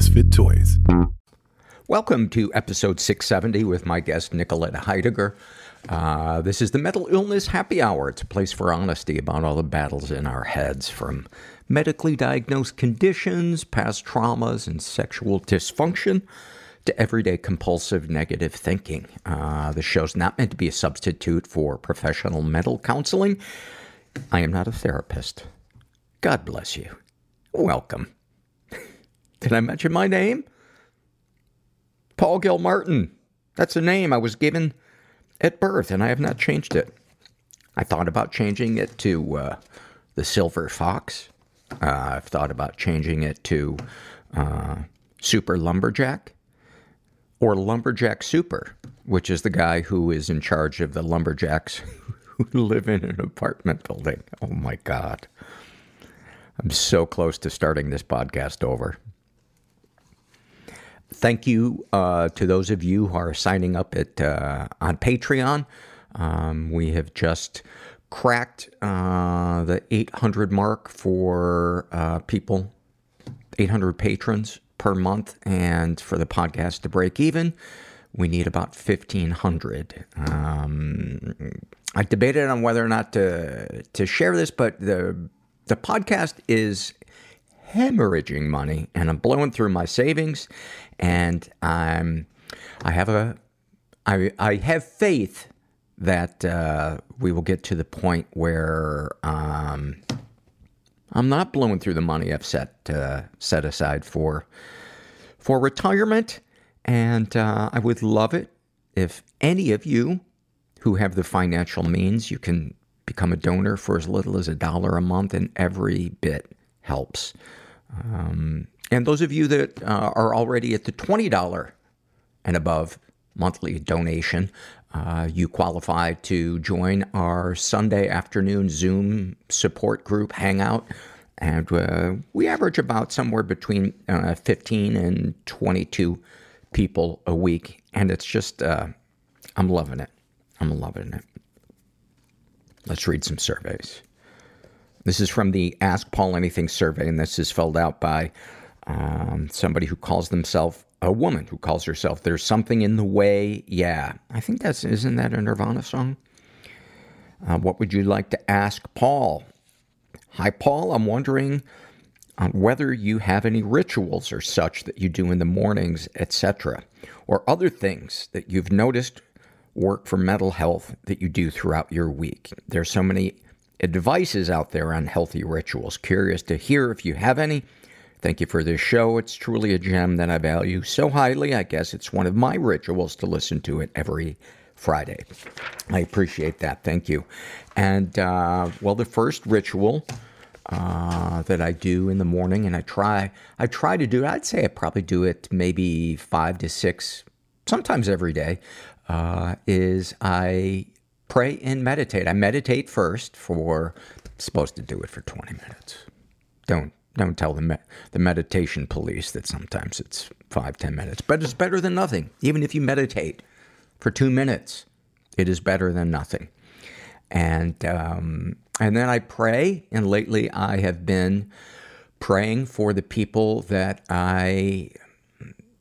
Misfit Toys. Welcome to episode 670 with my guest, Nicoletta Heidegger. Uh, this is the Mental Illness Happy Hour. It's a place for honesty about all the battles in our heads, from medically diagnosed conditions, past traumas, and sexual dysfunction to everyday compulsive negative thinking. Uh, the show's not meant to be a substitute for professional mental counseling. I am not a therapist. God bless you. Welcome. Did I mention my name? Paul Gilmartin. That's a name I was given at birth, and I have not changed it. I thought about changing it to uh, the Silver Fox. Uh, I've thought about changing it to uh, Super Lumberjack or Lumberjack Super, which is the guy who is in charge of the lumberjacks who live in an apartment building. Oh my God. I'm so close to starting this podcast over. Thank you uh, to those of you who are signing up at uh, on Patreon. Um, we have just cracked uh, the 800 mark for uh, people, 800 patrons per month, and for the podcast to break even, we need about 1,500. Um, I debated on whether or not to to share this, but the the podcast is hemorrhaging money and I'm blowing through my savings and I'm I have a I I have faith that uh, we will get to the point where um, I'm not blowing through the money I've set uh, set aside for for retirement, and uh, I would love it if any of you who have the financial means, you can become a donor for as little as a dollar a month, and every bit helps. Um, and those of you that uh, are already at the $20 and above monthly donation, uh, you qualify to join our Sunday afternoon Zoom support group hangout. And uh, we average about somewhere between uh, 15 and 22 people a week. And it's just, uh, I'm loving it. I'm loving it. Let's read some surveys. This is from the Ask Paul Anything survey, and this is filled out by um, somebody who calls themselves a woman who calls herself "There's something in the way." Yeah, I think that's isn't that a Nirvana song? Uh, what would you like to ask Paul? Hi, Paul. I'm wondering on whether you have any rituals or such that you do in the mornings, etc., or other things that you've noticed work for mental health that you do throughout your week. There's so many advices out there on healthy rituals. Curious to hear if you have any. Thank you for this show. It's truly a gem that I value so highly. I guess it's one of my rituals to listen to it every Friday. I appreciate that. Thank you. And, uh, well, the first ritual uh, that I do in the morning, and I try, I try to do I'd say I probably do it maybe five to six, sometimes every day, uh, is I pray and meditate. I meditate first for supposed to do it for 20 minutes. Don't don't tell the me- the meditation police that sometimes it's five ten minutes, but it's better than nothing. Even if you meditate for two minutes, it is better than nothing. And um, and then I pray. And lately, I have been praying for the people that I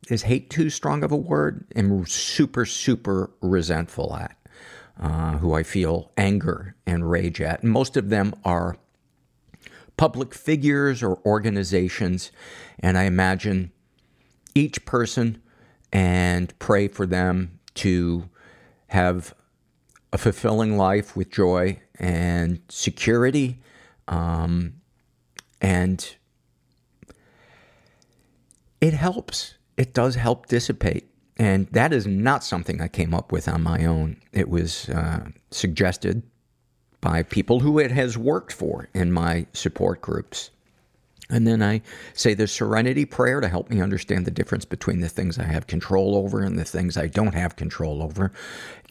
is hate too strong of a word? Am super super resentful at who I feel anger and rage at. And most of them are public figures or organizations. And I imagine each person and pray for them to have a fulfilling life with joy and security. Um, and it helps. It does help dissipate and that is not something I came up with on my own. It was uh, suggested by people who it has worked for in my support groups. And then I say the serenity prayer to help me understand the difference between the things I have control over and the things I don't have control over.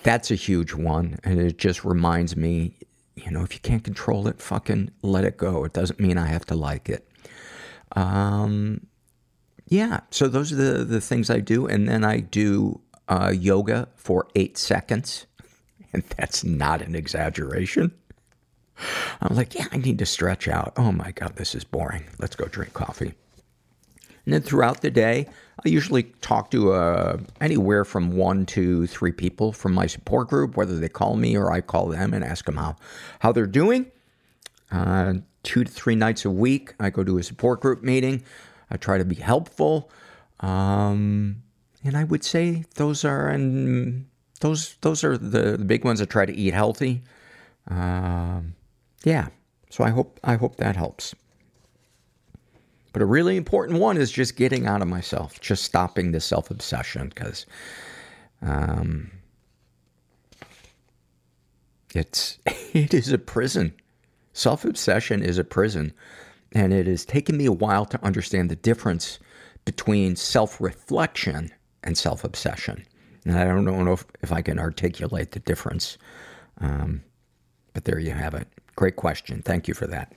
That's a huge one. And it just reminds me, you know, if you can't control it, fucking let it go. It doesn't mean I have to like it. Um, yeah, so those are the, the things I do. And then I do uh, yoga for eight seconds. And that's not an exaggeration. I'm like, yeah, I need to stretch out. Oh my God, this is boring. Let's go drink coffee. And then throughout the day, I usually talk to uh, anywhere from one to three people from my support group, whether they call me or I call them and ask them how, how they're doing. Uh, two to three nights a week, I go to a support group meeting. I try to be helpful. Um, and I would say those are and those those are the, the big ones. I try to eat healthy. Um, yeah, so I hope I hope that helps. But a really important one is just getting out of myself, just stopping the self obsession, because um, it's it is a prison. Self obsession is a prison, and it has taken me a while to understand the difference between self reflection and self obsession. And I don't know if, if I can articulate the difference. Um, but there you have it. Great question. Thank you for that.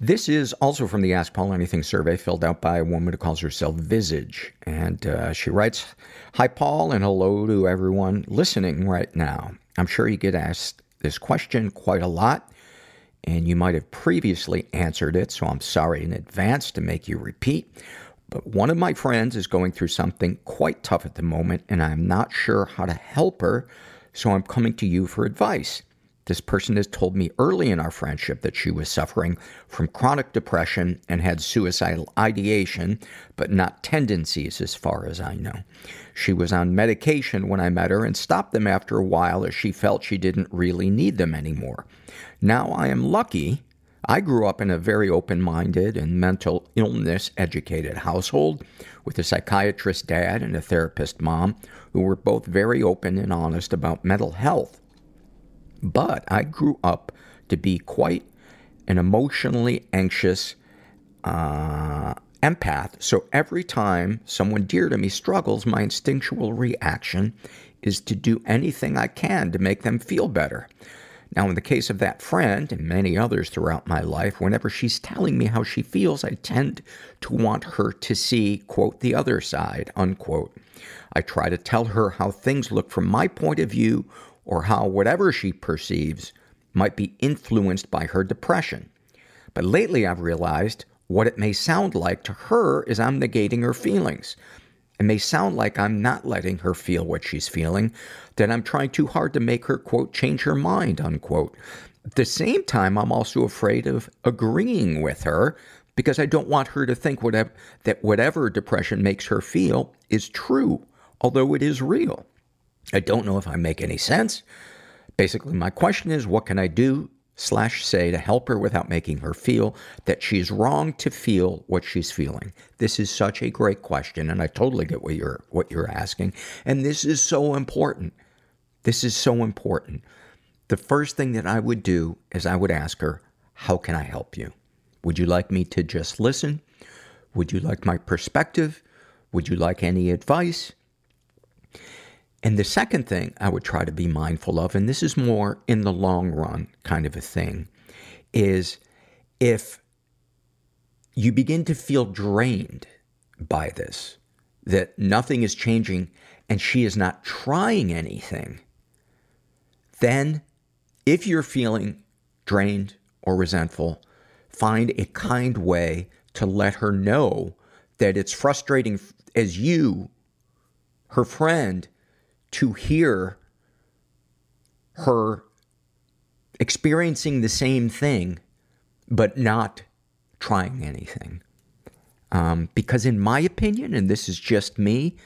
This is also from the Ask Paul Anything survey filled out by a woman who calls herself Visage. And uh, she writes Hi, Paul, and hello to everyone listening right now. I'm sure you get asked this question quite a lot, and you might have previously answered it, so I'm sorry in advance to make you repeat. But one of my friends is going through something quite tough at the moment, and I'm not sure how to help her, so I'm coming to you for advice. This person has told me early in our friendship that she was suffering from chronic depression and had suicidal ideation, but not tendencies as far as I know. She was on medication when I met her and stopped them after a while as she felt she didn't really need them anymore. Now I am lucky I grew up in a very open minded and mental illness educated household with a psychiatrist dad and a therapist mom who were both very open and honest about mental health. But I grew up to be quite an emotionally anxious uh, empath, so every time someone dear to me struggles, my instinctual reaction is to do anything I can to make them feel better. Now, in the case of that friend and many others throughout my life, whenever she's telling me how she feels, I tend to want her to see, quote, the other side, unquote. I try to tell her how things look from my point of view or how whatever she perceives might be influenced by her depression. But lately I've realized what it may sound like to her is I'm negating her feelings. It may sound like I'm not letting her feel what she's feeling, that I'm trying too hard to make her, quote, change her mind, unquote. At the same time, I'm also afraid of agreeing with her because I don't want her to think whatever, that whatever depression makes her feel is true, although it is real. I don't know if I make any sense. Basically, my question is what can I do slash say to help her without making her feel that she's wrong to feel what she's feeling? This is such a great question, and I totally get what you're what you're asking. And this is so important. This is so important. The first thing that I would do is I would ask her, How can I help you? Would you like me to just listen? Would you like my perspective? Would you like any advice? And the second thing I would try to be mindful of, and this is more in the long run kind of a thing, is if you begin to feel drained by this, that nothing is changing and she is not trying anything, then if you're feeling drained or resentful, find a kind way to let her know that it's frustrating as you, her friend, to hear her experiencing the same thing, but not trying anything. Um, because, in my opinion, and this is just me,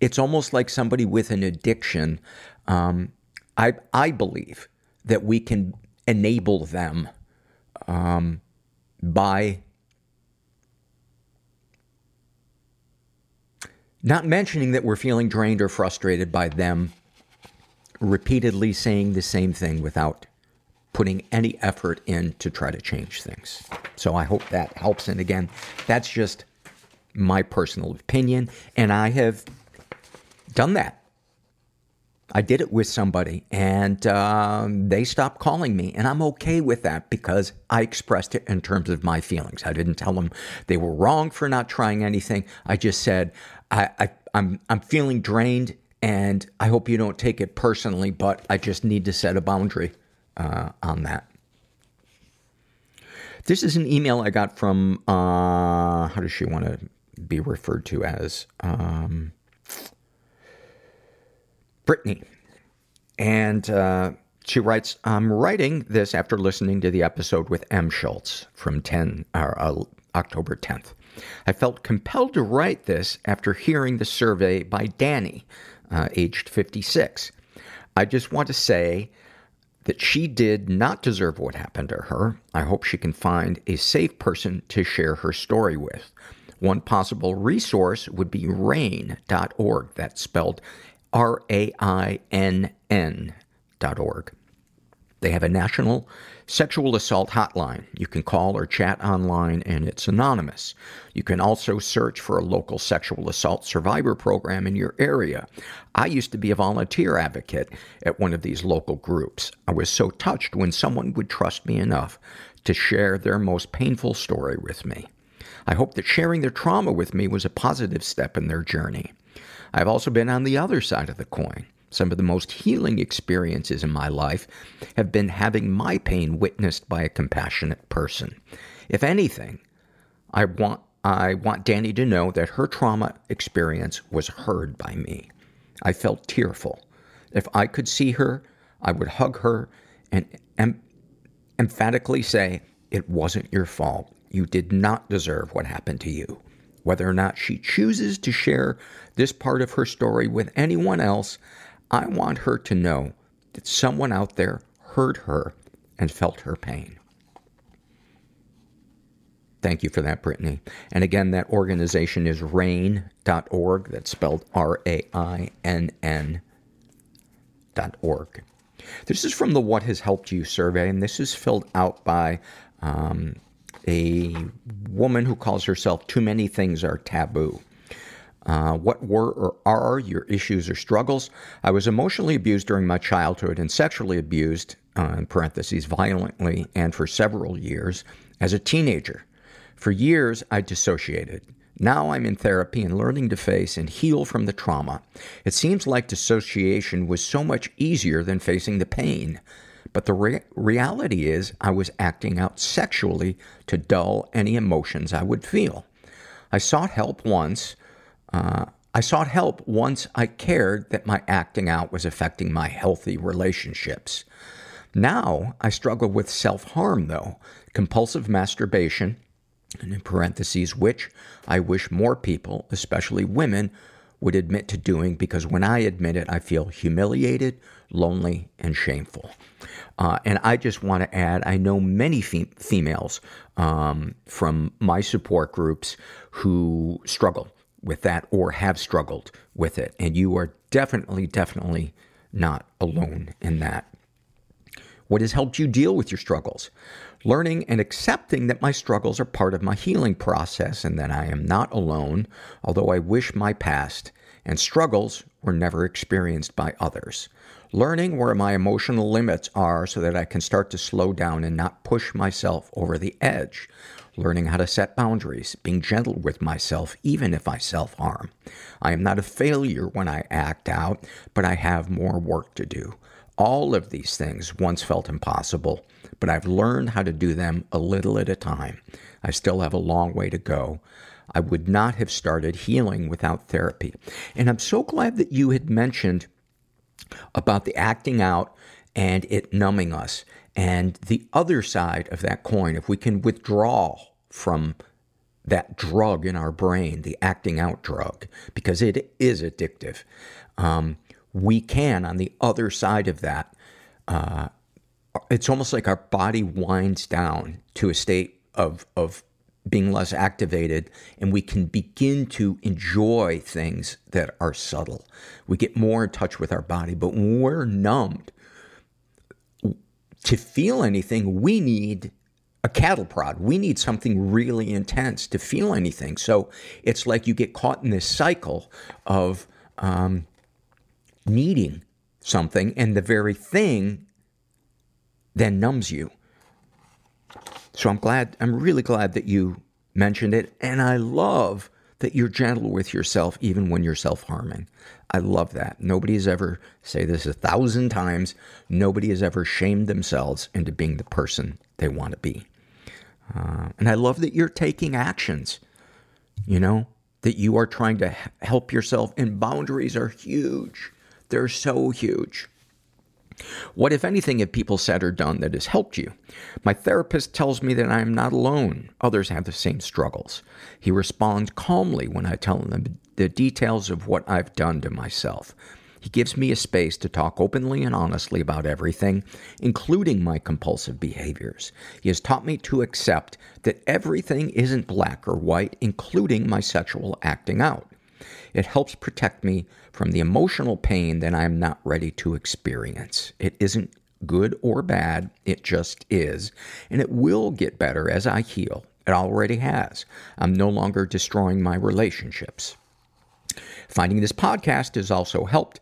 it's almost like somebody with an addiction. Um, I, I believe that we can enable them um, by Not mentioning that we're feeling drained or frustrated by them repeatedly saying the same thing without putting any effort in to try to change things. So I hope that helps. And again, that's just my personal opinion. And I have done that. I did it with somebody and um, they stopped calling me. And I'm okay with that because I expressed it in terms of my feelings. I didn't tell them they were wrong for not trying anything. I just said, I, I I'm I'm feeling drained, and I hope you don't take it personally, but I just need to set a boundary uh, on that. This is an email I got from, uh, how does she want to be referred to as? Um, Brittany. And uh, she writes, I'm writing this after listening to the episode with M. Schultz from 10, uh, October 10th. I felt compelled to write this after hearing the survey by Danny, uh, aged 56. I just want to say that she did not deserve what happened to her. I hope she can find a safe person to share her story with. One possible resource would be RAINN.org. That's spelled R A I N N dot org. They have a national sexual assault hotline. You can call or chat online and it's anonymous. You can also search for a local sexual assault survivor program in your area. I used to be a volunteer advocate at one of these local groups. I was so touched when someone would trust me enough to share their most painful story with me. I hope that sharing their trauma with me was a positive step in their journey. I've also been on the other side of the coin. Some of the most healing experiences in my life have been having my pain witnessed by a compassionate person. If anything, I want, I want Danny to know that her trauma experience was heard by me. I felt tearful. If I could see her, I would hug her and em- emphatically say, It wasn't your fault. You did not deserve what happened to you. Whether or not she chooses to share this part of her story with anyone else, I want her to know that someone out there heard her and felt her pain. Thank you for that, Brittany. And again, that organization is RAINN.org. That's spelled R A I N N dot org. This is from the What Has Helped You survey, and this is filled out by um, a woman who calls herself Too Many Things Are Taboo. Uh, what were or are your issues or struggles? I was emotionally abused during my childhood and sexually abused, uh, in parentheses, violently and for several years as a teenager. For years, I dissociated. Now I'm in therapy and learning to face and heal from the trauma. It seems like dissociation was so much easier than facing the pain. But the re- reality is, I was acting out sexually to dull any emotions I would feel. I sought help once I sought help once I cared that my acting out was affecting my healthy relationships. Now I struggle with self harm, though, compulsive masturbation, and in parentheses, which I wish more people, especially women, would admit to doing because when I admit it, I feel humiliated, lonely, and shameful. Uh, and I just want to add I know many fem- females um, from my support groups who struggle with that or have struggled with it. And you are definitely, definitely not alone in that. What has helped you deal with your struggles? Learning and accepting that my struggles are part of my healing process and that I am not alone, although I wish my past and struggles were never experienced by others. Learning where my emotional limits are so that I can start to slow down and not push myself over the edge learning how to set boundaries, being gentle with myself even if I self harm. I am not a failure when I act out, but I have more work to do. All of these things once felt impossible, but I've learned how to do them a little at a time. I still have a long way to go. I would not have started healing without therapy. And I'm so glad that you had mentioned about the acting out and it numbing us. And the other side of that coin, if we can withdraw from that drug in our brain, the acting out drug, because it is addictive, um, we can, on the other side of that, uh, it's almost like our body winds down to a state of, of being less activated and we can begin to enjoy things that are subtle. We get more in touch with our body, but when we're numbed, to feel anything, we need a cattle prod. We need something really intense to feel anything. So it's like you get caught in this cycle of um, needing something, and the very thing then numbs you. So I'm glad, I'm really glad that you mentioned it. And I love that you're gentle with yourself even when you're self harming. I love that. Nobody has ever, say this a thousand times, nobody has ever shamed themselves into being the person they want to be. Uh, and I love that you're taking actions, you know, that you are trying to help yourself, and boundaries are huge. They're so huge. What, if anything, have people said or done that has helped you? My therapist tells me that I am not alone. Others have the same struggles. He responds calmly when I tell him the details of what I've done to myself. He gives me a space to talk openly and honestly about everything, including my compulsive behaviors. He has taught me to accept that everything isn't black or white, including my sexual acting out. It helps protect me from the emotional pain that I am not ready to experience. It isn't good or bad, it just is. And it will get better as I heal. It already has. I'm no longer destroying my relationships. Finding this podcast has also helped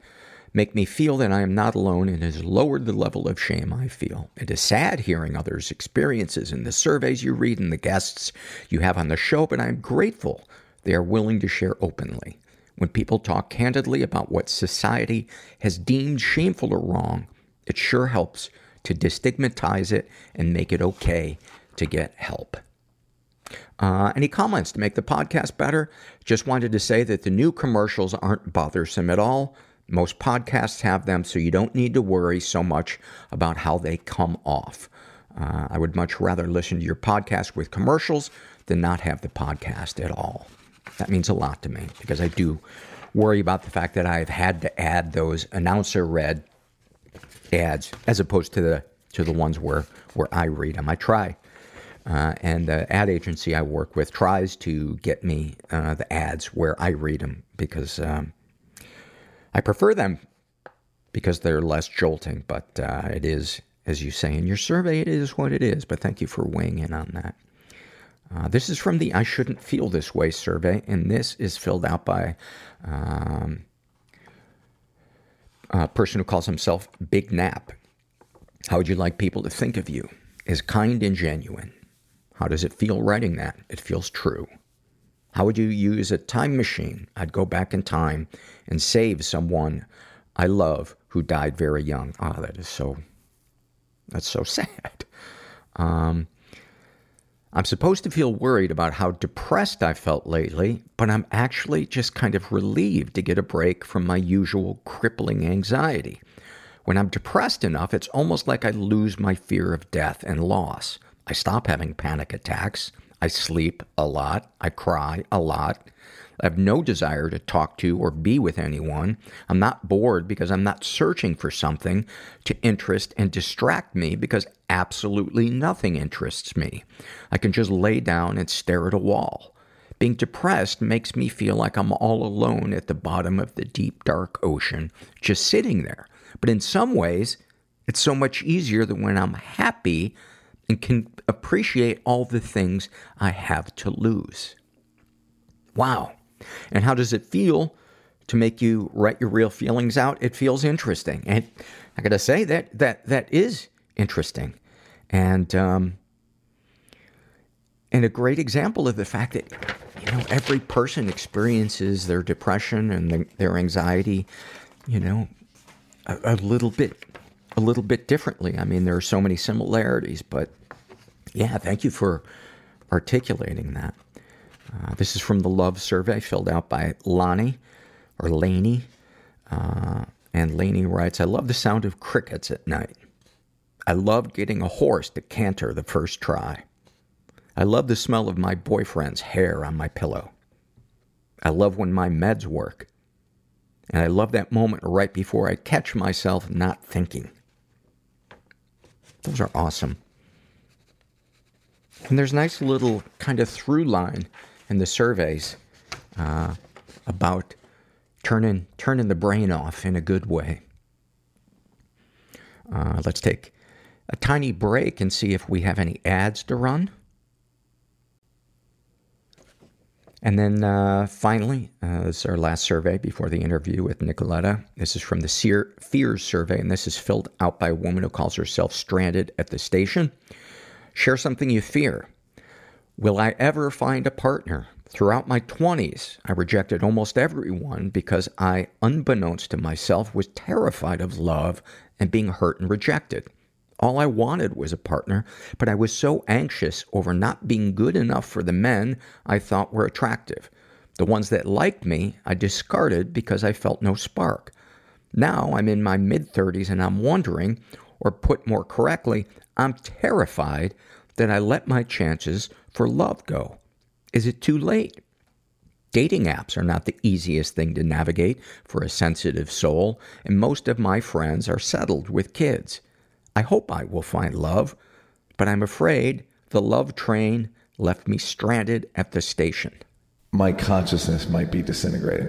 make me feel that I am not alone and has lowered the level of shame I feel. It is sad hearing others' experiences in the surveys you read and the guests you have on the show, but I am grateful they are willing to share openly. When people talk candidly about what society has deemed shameful or wrong, it sure helps to destigmatize it and make it okay to get help. Uh, any comments to make the podcast better? Just wanted to say that the new commercials aren't bothersome at all. Most podcasts have them, so you don't need to worry so much about how they come off. Uh, I would much rather listen to your podcast with commercials than not have the podcast at all. That means a lot to me because I do worry about the fact that I've had to add those announcer read ads as opposed to the to the ones where where I read them. I try, uh, and the ad agency I work with tries to get me uh, the ads where I read them because um, I prefer them because they're less jolting, but uh, it is, as you say in your survey, it is what it is. But thank you for weighing in on that. Uh, this is from the I Shouldn't Feel This Way survey, and this is filled out by um, a person who calls himself Big Nap. How would you like people to think of you? As kind and genuine. How does it feel writing that? It feels true. How would you use a time machine? I'd go back in time and save someone I love who died very young. Ah, oh, that is so, that's so sad. Um, I'm supposed to feel worried about how depressed I felt lately, but I'm actually just kind of relieved to get a break from my usual crippling anxiety. When I'm depressed enough, it's almost like I lose my fear of death and loss. I stop having panic attacks. I sleep a lot. I cry a lot. I have no desire to talk to or be with anyone. I'm not bored because I'm not searching for something to interest and distract me because absolutely nothing interests me. I can just lay down and stare at a wall. Being depressed makes me feel like I'm all alone at the bottom of the deep, dark ocean, just sitting there. But in some ways, it's so much easier than when I'm happy and can appreciate all the things I have to lose. Wow. And how does it feel to make you write your real feelings out? It feels interesting. And I gotta say that that that is interesting. And um and a great example of the fact that you know every person experiences their depression and the, their anxiety, you know, a, a little bit a little bit differently. I mean, there are so many similarities, but yeah, thank you for articulating that. Uh, this is from the love survey filled out by Lonnie or Laney. Uh, and Laney writes, I love the sound of crickets at night. I love getting a horse to canter the first try. I love the smell of my boyfriend's hair on my pillow. I love when my meds work. And I love that moment right before I catch myself not thinking. Those are awesome. And there's nice little kind of through line in the surveys uh, about turning turning the brain off in a good way. Uh, let's take a tiny break and see if we have any ads to run. And then uh, finally, uh, this is our last survey before the interview with Nicoletta. This is from the Seer Fears survey, and this is filled out by a woman who calls herself Stranded at the Station. Share something you fear. Will I ever find a partner? Throughout my 20s, I rejected almost everyone because I, unbeknownst to myself, was terrified of love and being hurt and rejected. All I wanted was a partner, but I was so anxious over not being good enough for the men I thought were attractive. The ones that liked me, I discarded because I felt no spark. Now I'm in my mid 30s and I'm wondering, or put more correctly, I'm terrified that I let my chances for love go. Is it too late? Dating apps are not the easiest thing to navigate for a sensitive soul, and most of my friends are settled with kids. I hope I will find love, but I'm afraid the love train left me stranded at the station. My consciousness might be disintegrating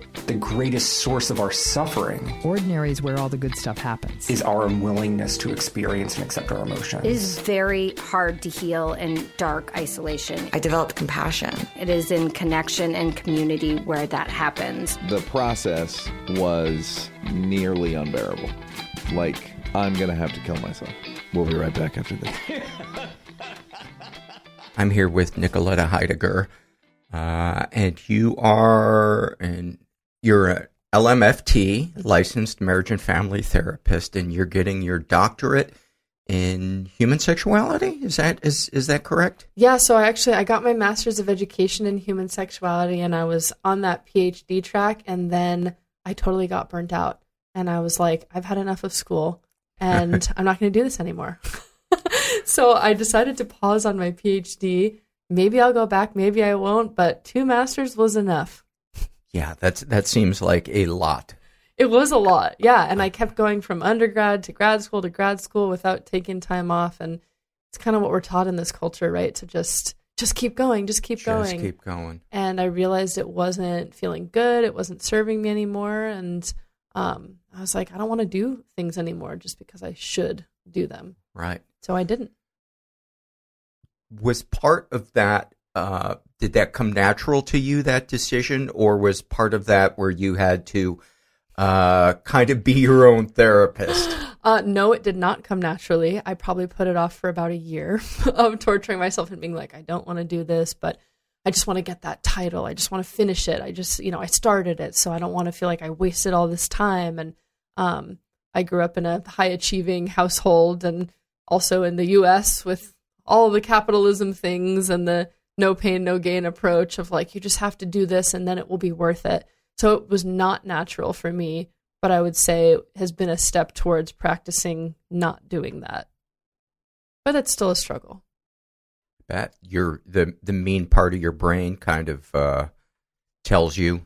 the greatest source of our suffering. Ordinary is where all the good stuff happens. Is our unwillingness to experience and accept our emotions. It is very hard to heal in dark isolation. I developed compassion. It is in connection and community where that happens. The process was nearly unbearable. Like, I'm going to have to kill myself. We'll be right back after this. I'm here with Nicoletta Heidegger. Uh, and you are an you're a LMFT, licensed marriage and family therapist, and you're getting your doctorate in human sexuality. Is that is is that correct? Yeah. So I actually I got my master's of education in human sexuality, and I was on that PhD track, and then I totally got burnt out, and I was like, I've had enough of school, and I'm not going to do this anymore. so I decided to pause on my PhD. Maybe I'll go back, maybe I won't, but two masters was enough. Yeah, that's that seems like a lot. It was a lot, yeah. And I kept going from undergrad to grad school to grad school without taking time off. And it's kind of what we're taught in this culture, right? To just just keep going, just keep just going, keep going. And I realized it wasn't feeling good. It wasn't serving me anymore. And um, I was like, I don't want to do things anymore just because I should do them. Right. So I didn't. Was part of that uh, did that come natural to you that decision, or was part of that where you had to uh, kind of be your own therapist? Uh, no, it did not come naturally. I probably put it off for about a year of torturing myself and being like, I don't want to do this, but I just want to get that title. I just want to finish it. I just, you know, I started it, so I don't want to feel like I wasted all this time. And um, I grew up in a high achieving household and also in the US with all the capitalism things and the no pain, no gain approach of like, you just have to do this and then it will be worth it. So it was not natural for me, but I would say has been a step towards practicing not doing that. But it's still a struggle. Bet your the the mean part of your brain kind of uh, tells you,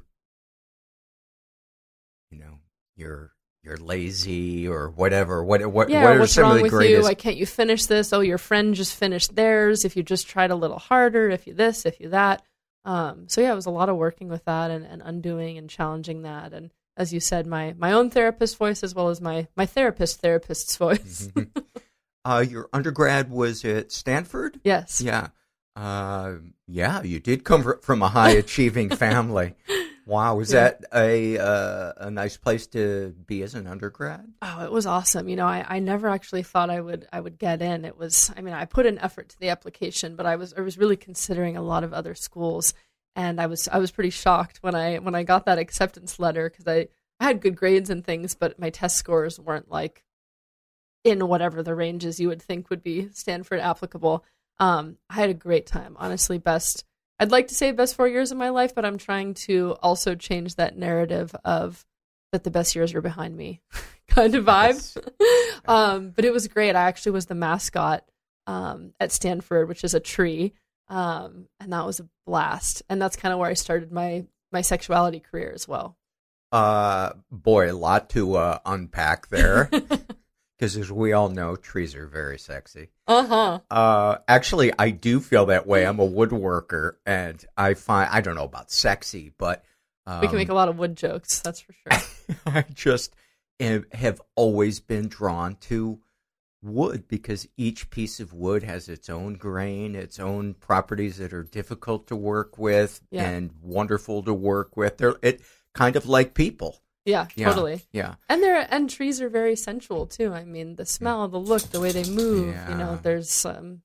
you know, you're you're lazy or whatever. What what yeah, what are what's some wrong of the with greatest? you? Why can't you finish this? Oh, your friend just finished theirs. If you just tried a little harder, if you this, if you that. Um, so yeah, it was a lot of working with that and, and undoing and challenging that. And as you said, my my own therapist voice as well as my my therapist therapist's voice. Mm-hmm. uh, your undergrad was at Stanford. yes. Yeah. Uh, yeah, you did come from a high achieving family. Wow, was Yeah. that a uh, a nice place to be as an undergrad? Oh, it was awesome. You know, I, I never actually thought I would I would get in. It was I mean, I put an effort to the application, but I was I was really considering a lot of other schools and I was I was pretty shocked when I when I got that acceptance letter cuz I I had good grades and things, but my test scores weren't like in whatever the ranges you would think would be Stanford applicable. Um, I had a great time. Honestly, best I'd like to say best 4 years of my life, but I'm trying to also change that narrative of that the best years are behind me kind of vibe. um, but it was great. I actually was the mascot um, at Stanford, which is a tree, um, and that was a blast. And that's kind of where I started my my sexuality career as well. Uh, boy, a lot to uh, unpack there. Because as we all know, trees are very sexy. Uh-huh. Uh, actually, I do feel that way. I'm a woodworker, and I find I don't know about sexy, but um, we can make a lot of wood jokes. That's for sure. I just have always been drawn to wood because each piece of wood has its own grain, its own properties that are difficult to work with Yeah. and wonderful to work with. They're it kind of like people. Yeah, Yeah, totally. Yeah. And they're and trees are very sensual too. I mean, the smell, the look, the way they move. You know, there's um,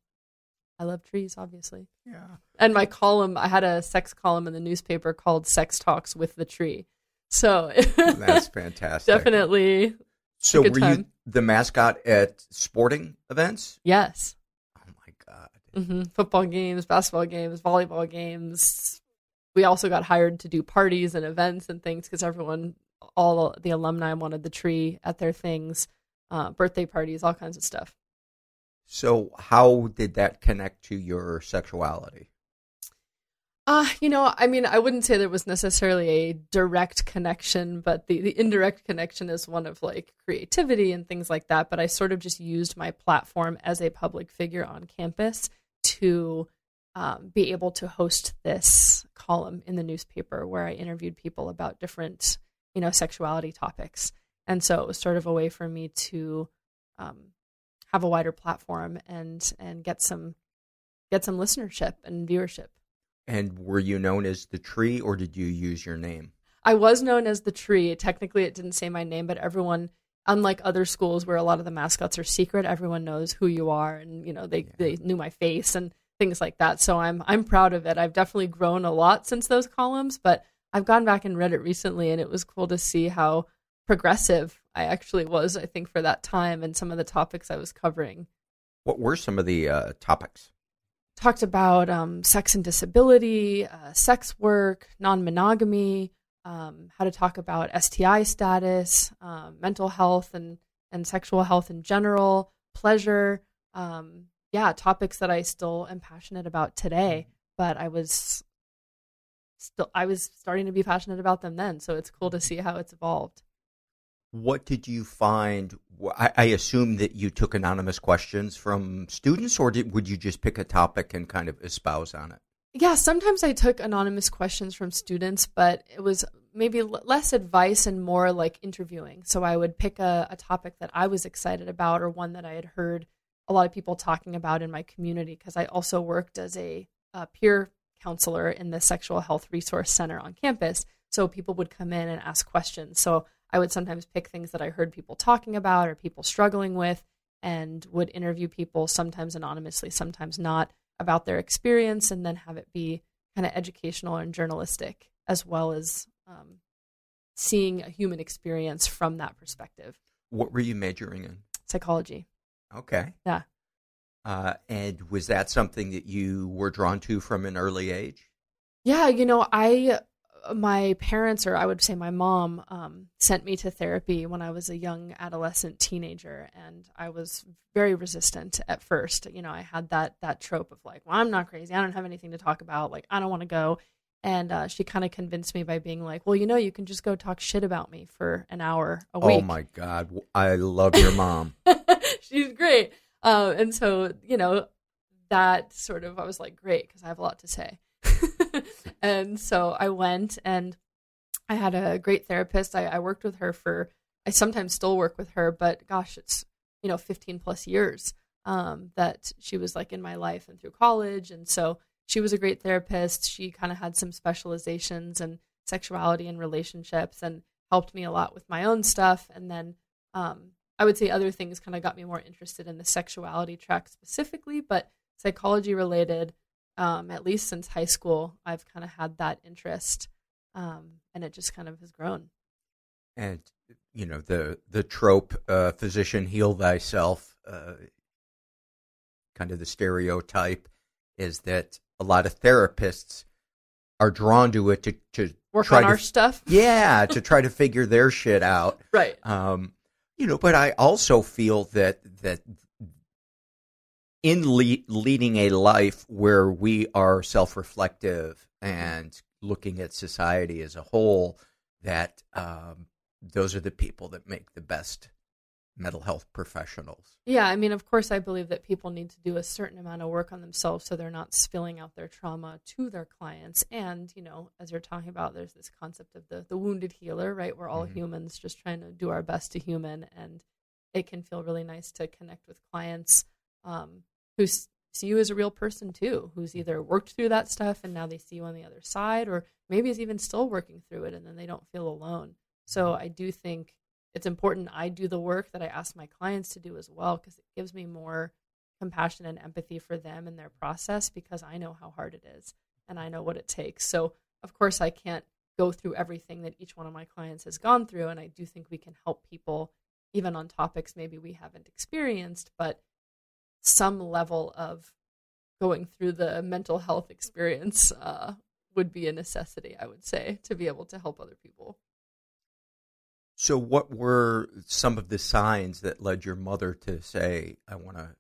I love trees, obviously. Yeah. And my column, I had a sex column in the newspaper called "Sex Talks with the Tree." So That's fantastic. definitely So were you the mascot at sporting events? yes. Oh my god. hmm Football games, basketball games, volleyball games. We also got hired to do parties and events and things because everyone, all the alumni wanted the tree at their things, uh, birthday parties, all kinds of stuff. So how did that connect to your sexuality? Uh, you know, I mean, I wouldn't say there was necessarily a direct connection, but the, the indirect connection is one of like creativity and things like that. But I sort of just used my platform as a public figure on campus to um, be able to host this column in the newspaper where I interviewed people about different, you know, sexuality topics. And so it was sort of a way for me to um, have a wider platform and and get some get some listenership and viewership. And were you known as the tree or did you use your name? I was known as the tree. Technically, it didn't say my name, but everyone, unlike other schools where a lot of the mascots are secret, everyone knows who you are, and you know they they knew my face and things like that. So I'm I'm proud of it. I've definitely grown a lot since those columns, but I've gone back and read it recently, and it was cool to see how progressive I actually was. I think for that time and some of the topics I was covering. What were some of the uh, topics? talked about um, sex and disability, uh, sex work, non monogamy, um, how to talk about STI status, um, mental health and, and sexual health in general, pleasure. Um, yeah, topics that I still am passionate about today, but I was still I was starting to be passionate about them then. So it's cool to see how it's evolved. What did you find? I, I assume that you took anonymous questions from students, or did, would you just pick a topic and kind of espouse on it? Yeah, sometimes I took anonymous questions from students, but it was maybe l- less advice and more like interviewing. So I would pick a, a topic that I was excited about or one that I had heard a lot of people talking about in my community because I also worked as a, uh peer counselor in the Sexual Health Resource Center on campus. So people would come in and ask questions. So I would sometimes pick things that I heard people talking about or people struggling with and would interview people, sometimes anonymously, sometimes not, about their experience and then have it be kind of educational and journalistic as well as um, seeing a human experience from that perspective. What were you majoring in? Psychology. Okay. Yeah. Uh, and was that something that you were drawn to from an early age? Yeah, you know, I my parents or I would say my mom um, sent me to therapy when I was a young adolescent teenager, and I was very resistant at first. You know, I had that that trope of like, well, I'm not crazy. I don't have anything to talk about. Like, I don't want to go. And uh, she kind of convinced me by being like, well, you know, you can just go talk shit about me for an hour a week. Oh my God, I love your mom. She's great. Um, and so, you know, that sort of, I was like, great, because I have a lot to say. and so I went and I had a great therapist. I, I worked with her for, I sometimes still work with her, but gosh, it's, you know, 15 plus years um, that she was like in my life and through college. And so she was a great therapist. She kind of had some specializations in sexuality and relationships and helped me a lot with my own stuff. And then um, I would say other things kind of got me more interested in the sexuality track specifically, but psychology related, um, at least since high school, I've kind of had that interest, um, and it just kind of has grown. and you know the the trope uh, physician heal thyself uh, kind of the stereotype is that a lot of therapists are drawn to it to to Work try on to, our stuff, yeah to try to figure their shit out right? um, you know but i also feel that that in le- leading a life where we are self-reflective and looking at society as a whole that um, those are the people that make the best mental health professionals Yeah, I mean, of course, I believe that people need to do a certain amount of work on themselves so they're not spilling out their trauma to their clients. And, you know, as you're talking about, there's this concept of the, the wounded healer, right? We're all Mhm. humans just trying to do our best to human. And it can feel really nice to connect with clients um, who see you as a real person too, who's either worked through that stuff and now they see you on the other side, or maybe is even still working through it and then they don't feel alone. So I do think it's important I do the work that I ask my clients to do as well because it gives me more compassion and empathy for them and their process because I know how hard it is and I know what it takes. So, of course, I can't go through everything that each one of my clients has gone through. And I do think we can help people even on topics maybe we haven't experienced, but some level of going through the mental health experience uh, would be a necessity, I would say, to be able to help other people. So, what were some of the signs that led your mother to say, I want to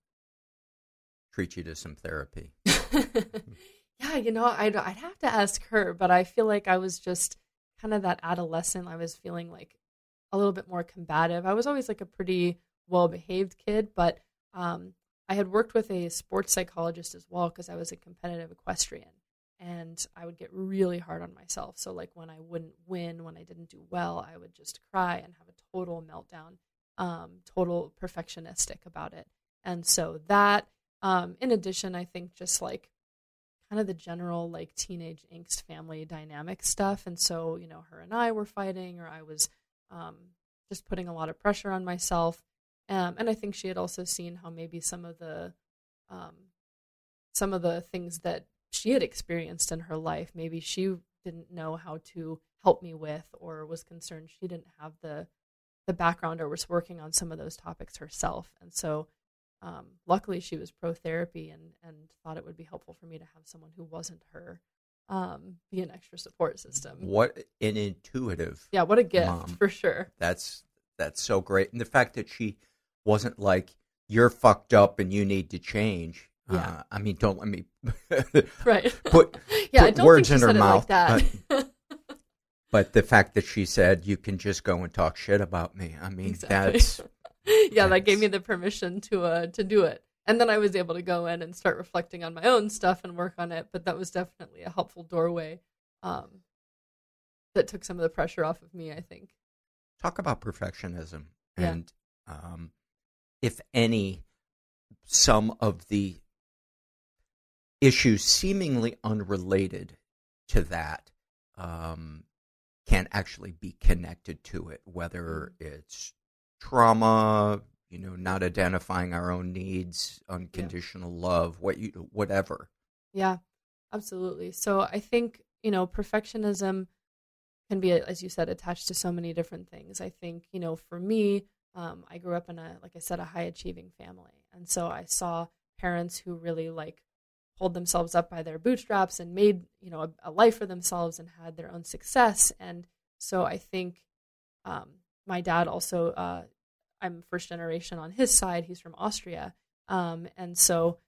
treat you to some therapy? yeah, you know, I'd, I'd have to ask her, but I feel like I was just kind of that adolescent. I was feeling like a little bit more combative. I was always like a pretty well behaved kid, but um, I had worked with a sports psychologist as well because I was a competitive equestrian and I would get really hard on myself. So, like when I wouldn't win, when I didn't do well, I would just cry and have a total meltdown, um, total perfectionistic about it. And so, that, um, in addition, I think just like kind of the general like teenage angst family dynamic stuff. And so, you know, her and I were fighting, or I was um, just putting a lot of pressure on myself. Um, and I think she had also seen how maybe some of the um, some of the things that she had experienced in her life, maybe she didn't know how to help me with, or was concerned she didn't have the the background or was working on some of those topics herself. And so, um, luckily, she was pro therapy and and thought it would be helpful for me to have someone who wasn't her um, be an extra support system. What an intuitive. Yeah, what a gift mom. for sure. That's that's so great, and the fact that she wasn't like you're fucked up and you need to change. Yeah. Uh, I mean, don't let me Right. put yeah, I put don't words think in her mouth. like that. But, but the fact that she said you can just go and talk shit about me. I mean, Exactly. that's yeah, that gave me the permission to uh to do it. And then I was able to go in and start reflecting on my own stuff and work on it. But that was definitely a helpful doorway um, that took some of the pressure off of me. I think. talk about perfectionism Yeah. and um, if any some of the issues seemingly unrelated to that um, can actually be connected to it whether it's trauma you know not identifying our own needs unconditional love what you whatever Yeah, absolutely. So I think, you know, perfectionism can be, as you said, attached to so many different things. I think, you know, for me, um, I grew up in a, like I said, a high achieving family. And so I saw parents who really like pulled themselves up by their bootstraps and made, you know, a, a life for themselves and had their own success. And so I think um, my dad also, uh, I'm first generation on his side. He's from Austria. Um, and so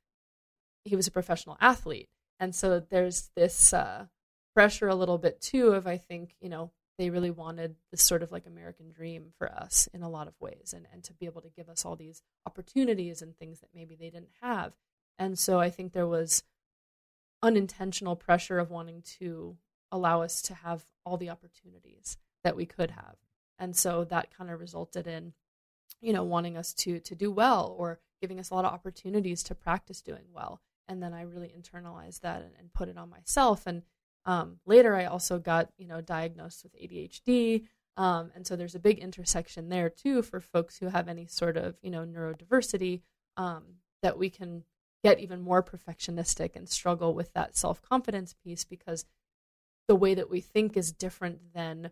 he was a professional athlete and so there's this uh, pressure a little bit too of i think you know they really wanted this sort of like american dream for us in a lot of ways and, and to be able to give us all these opportunities and things that maybe they didn't have and so i think there was unintentional pressure of wanting to allow us to have all the opportunities that we could have. And so that kind of resulted in you know wanting us to to do well or giving us a lot of opportunities to practice doing well. And then i really internalized that and, and put it on myself. And um, later i also got you know diagnosed with adhd um, and so there's a big intersection there too for folks who have any sort of you know neurodiversity um, that we can get even more perfectionistic and struggle with that self-confidence piece because the way that we think is different than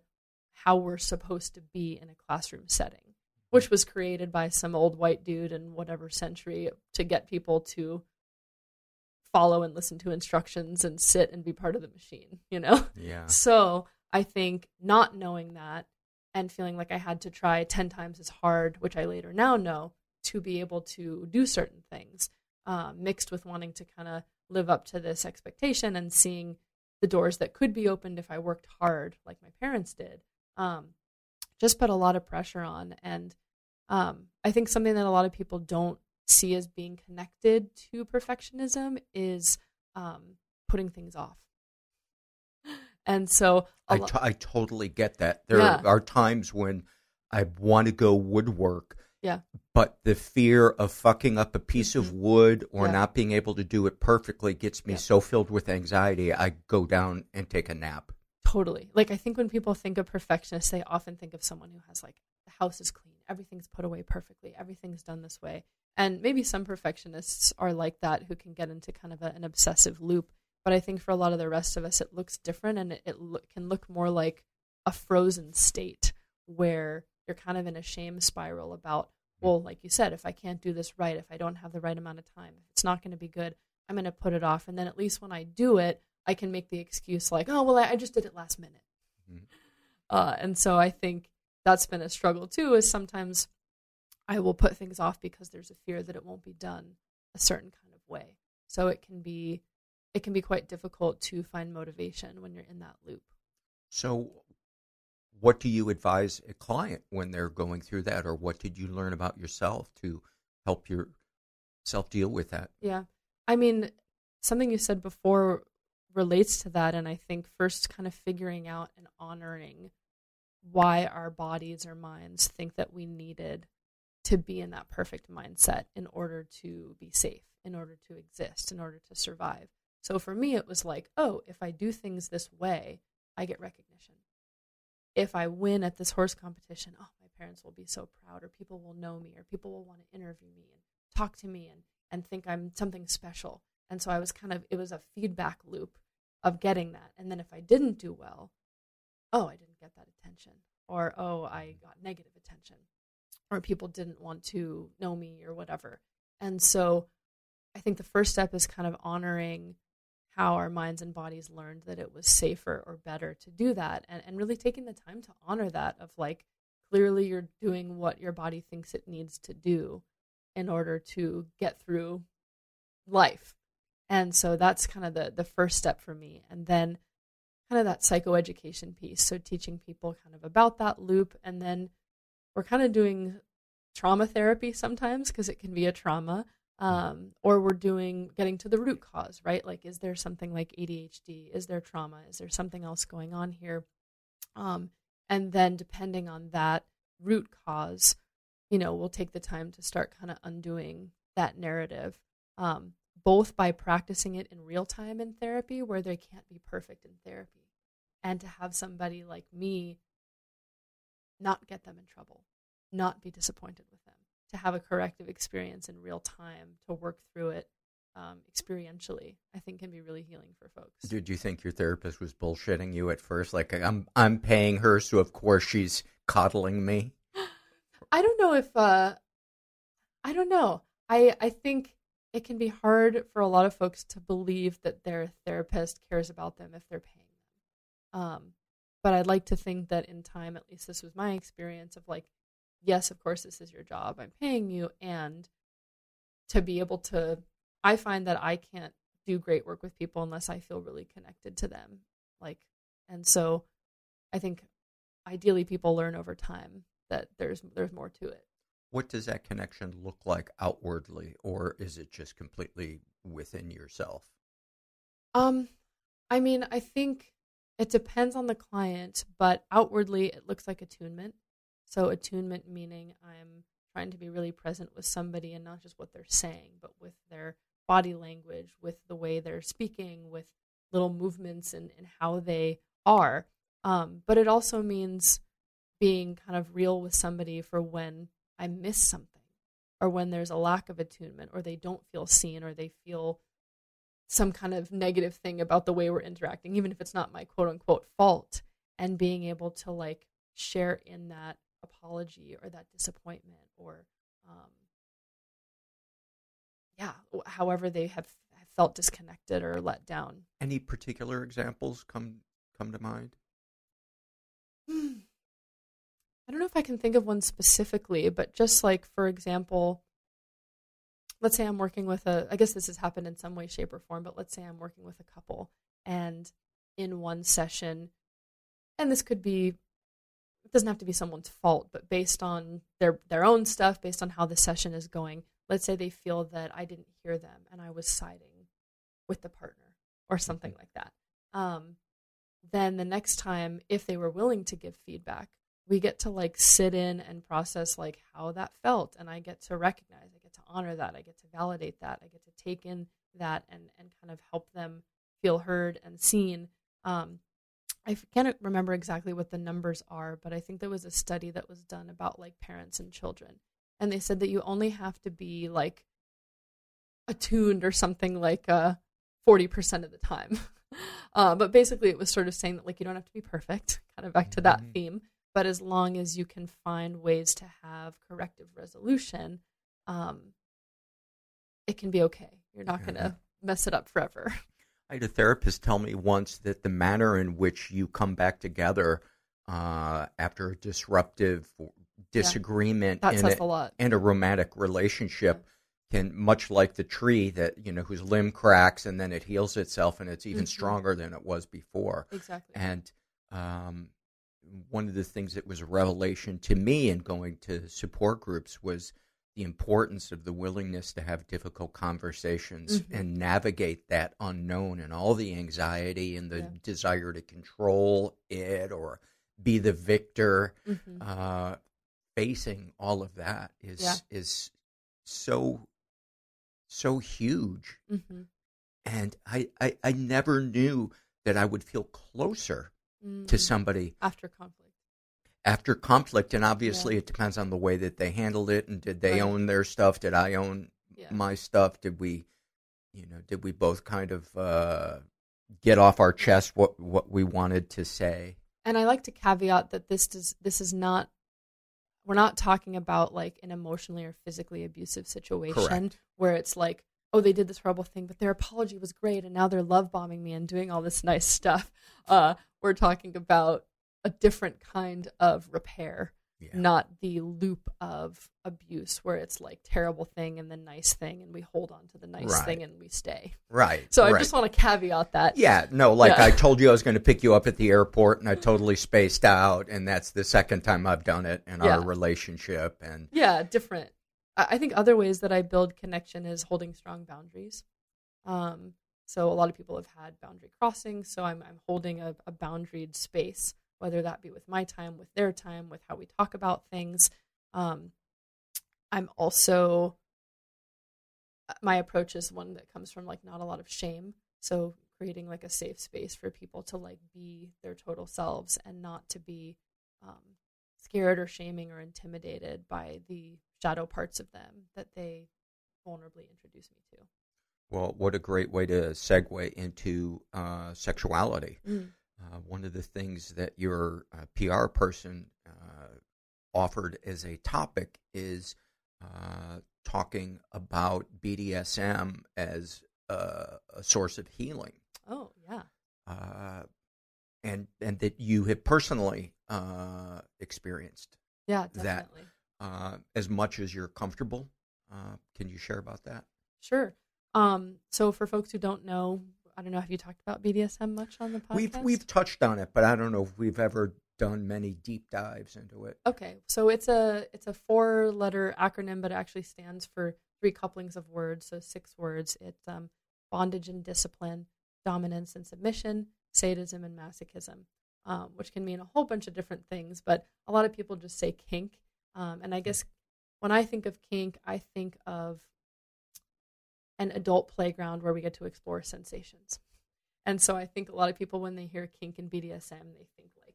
how we're supposed to be in a classroom setting mm-hmm. which was created by some old white dude in whatever century to get people to follow and listen to instructions and sit and be part of the machine, you know? yeah So I think not knowing that and feeling like I had to try 10 times as hard, which I later now know, to be able to do certain things, uh, mixed with wanting to kind of live up to this expectation and seeing the doors that could be opened if I worked hard, like my parents did, um, just put a lot of pressure on. And um, I think something that a lot of people don't see as being connected to perfectionism is um, putting things off. And so, I, lo- I totally get that. There Yeah. are times when I want to go woodwork Yeah. But the fear of fucking up a piece of mm-hmm. wood or Yeah. not being able to do it perfectly gets me Yeah. so filled with anxiety, I go down and take a nap. Totally. Like I think when people think of perfectionists, they often think of someone who has like the house is clean, everything's put away perfectly, everything's done this way. And maybe some perfectionists are like that who can get into kind of a, an obsessive loop. But I think for a lot of the rest of us, it looks different and it, it loo- can look more like a frozen state where you're kind of in a shame spiral about, well, like you said, if I can't do this right, if I don't have the right amount of time, if it's not going to be good, I'm going to put it off. And then at least when I do it, I can make the excuse like, oh, well, I, I just did it last minute. Mhm. Uh, and so I think that's been a struggle too, is sometimes I will put things off because there's a fear that it won't be done a certain kind of way. So it can be it can be quite difficult to find motivation when you're in that loop. So, what do you advise a client when they're going through that, or what did you learn about yourself to help yourself deal with that? Yeah. I mean, something you said before relates to that. And I think first kind of figuring out and honoring why our bodies or minds think that we needed to be in that perfect mindset in order to be safe, in order to exist, in order to survive. So for me, it was like, oh, if I do things this way, I get recognition. If I win at this horse competition, oh, my parents will be so proud, or people will know me, or people will want to interview me and talk to me and, and think I'm something special. And so I was kind of, it was a feedback loop of getting that. And then if I didn't do well, oh, I didn't get that attention, or oh, I got negative attention, or people didn't want to know me or whatever. And so I think the first step is kind of honoring how our minds and bodies learned that it was safer or better to do that and, and really taking the time to honor that of like clearly you're doing what your body thinks it needs to do in order to get through life. And so that's kind of the the first step for me. And then kind of that psychoeducation piece so teaching people kind of about that loop and then we're kind of doing trauma therapy sometimes because it can be a trauma um, or we're doing getting to the root cause right? Like is there something like adhd is there trauma? Is there something else going on here? Um, and then depending on that root cause you know we'll take the time to start kind of undoing that narrative um, both by practicing it in real time in therapy where they can't be perfect in therapy and to have somebody like me not get them in trouble not be disappointed with to have a corrective experience in real time to work through it um, experientially i think can be really healing for folks Did you think your therapist was bullshitting you at first? Like I'm, I'm paying her, so of course she's coddling me. I don't know if uh I don't know. I I think it can be hard for a lot of folks to believe that their therapist cares about them if they're paying them. Um but I'd like to think that in time at least this was my experience of like yes, of course this is your job. I'm paying you and to be able to I find that I can't do great work with people unless I feel really connected to them. Like and so I think ideally people learn over time that there's there's more to it. What does that connection look like outwardly, or is it just completely within yourself? Um I mean, I think it depends on the client, but outwardly it looks like attunement. So attunement meaning I'm trying to be really present with somebody and not just what they're saying, but with their body language, with the way they're speaking, with little movements and, and how they are. Um, but it also means being kind of real with somebody for when I miss something or when there's a lack of attunement or they don't feel seen or they feel some kind of negative thing about the way we're interacting, even if it's not my quote unquote fault, and being able to like share in that apology or that disappointment or, um, yeah, however they have, felt disconnected or let down. Any particular examples come come to mind? Hmm. I don't know if I can think of one specifically, but just like, for example, let's say I'm working with a, I guess this has happened in some way, shape, or form, but let's say I'm working with a couple and in one session, and this could be, it doesn't have to be someone's fault, but based on their, their own stuff, based on how the session is going, let's say they feel that I didn't hear them and I was siding with the partner or something like that. Um, then the next time, if they were willing to give feedback, we get to like sit in and process like how that felt and i get to recognize i get to honor that i get to validate that i get to take in that and and kind of help them feel heard and seen um, i can't remember exactly what the numbers are but i think there was a study that was done about like parents and children and they said that you only have to be like attuned or something like uh 40% of the time. Uh, but basically it was sort of saying that like you don't have to be perfect kind of back to that Mhm. theme but as long as you can find ways to have corrective resolution um, it can be okay. You're not going to mess it up forever I had a therapist tell me once that the manner in which you come back together uh, after a disruptive disagreement That in a, a lot. in a romantic relationship can much like the tree that you know whose limb cracks and then it heals itself and it's even Mhm. stronger than it was before. Exactly. And um, one of the things that was a revelation to me in going to support groups was the importance of the willingness to have difficult conversations Mhm. and navigate that unknown and all the anxiety and the desire to control it or be the victor. Mhm. Uh, facing all of that is Yeah. is so so huge Mhm. and I, I i never knew that i would feel closer to Mm. somebody after conflict after conflict and obviously it depends on the way that they handled it and did they Right. own their stuff did i own Yeah. my stuff did we you know did we both kind of uh get off our chest what what we wanted to say and I like to caveat that this does this is not we're not talking about like an emotionally or physically abusive situation Correct. where it's like oh they did this horrible thing but their apology was great and now they're love bombing me and doing all this nice stuff uh we're talking about a different kind of repair not the loop of abuse where it's like terrible thing and then nice thing and we hold on to the nice Right. thing and we stay right so i right. just want to caveat that Yeah, no, like Yeah. I told you I was going to pick you up at the airport and I totally spaced out and that's the second time I've done it in Yeah. our relationship and yeah different i I think other ways that i build connection is holding strong boundaries um, so a lot of people have had boundary crossings. so i'm, I'm holding a, a boundaried space whether that be with my time with their time with how we talk about things um, i'm also my approach is one that comes from like not a lot of shame so creating like a safe space for people to like be their total selves and not to be um, scared or shaming or intimidated by the shadow parts of them that they vulnerably introduce me to well, what a great way to segue into uh, sexuality. Mm. Uh, one of the things that your uh, PR person uh, offered as a topic is uh, talking about BDSM as a, a source of healing. oh yeah uh, and and that you have personally uh, experienced yeah that definitely uh, as much as you're comfortable. Uh, can you share about that? sure um, so for folks who don't know i don't know have you talked about bdsm much on the podcast We've we've touched on it, but I don't know if we've ever done many deep dives into it. Okay, so it's a it's a four letter acronym, but it actually stands for three couplings of words, so six words. It's um, bondage and discipline, dominance and submission, sadism and masochism, um, which can mean a whole bunch of different things. But a lot of people just say kink, um, and I guess when I think of kink, I think of an adult playground where we get to explore sensations. And so I think a lot of people, when they hear kink and BDSM, they think like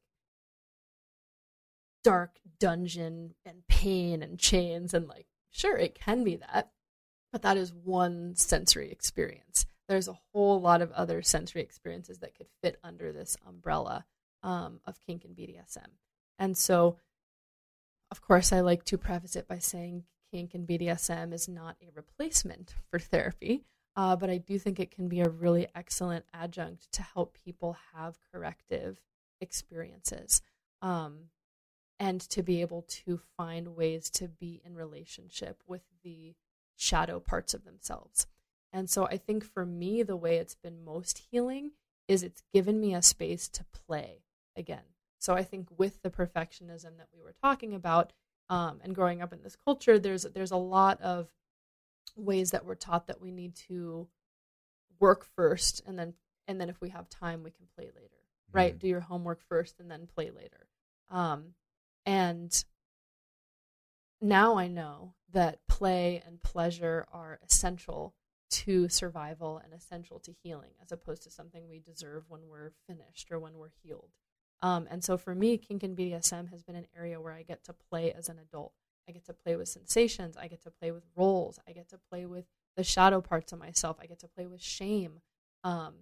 dark dungeon and pain and chains and like sure it can be that but that is one sensory experience there's a whole lot of other sensory experiences that could fit under this umbrella um, of kink and bdsm and so of course i like to preface it by saying kink and bdsm is not a replacement for therapy uh, but i do think it can be a really excellent adjunct to help people have corrective experiences um, and to be able to find ways to be in relationship with the shadow parts of themselves. And so I think for me, the way it's been most healing is it's given me a space to play again. So I think with the perfectionism that we were talking about, um, and growing up in this culture, there's there's a lot of ways that we're taught that we need to work first, and then and then if we have time, we can play later. Right? Do your homework first, and then play later. Um, And now I know that play and pleasure are essential to survival and essential to healing, as opposed to something we deserve when we're finished or when we're healed. Um, and so for me, kink and BDSM has been an area where I get to play as an adult. I get to play with sensations. I get to play with roles. I get to play with the shadow parts of myself. I get to play with shame. Um,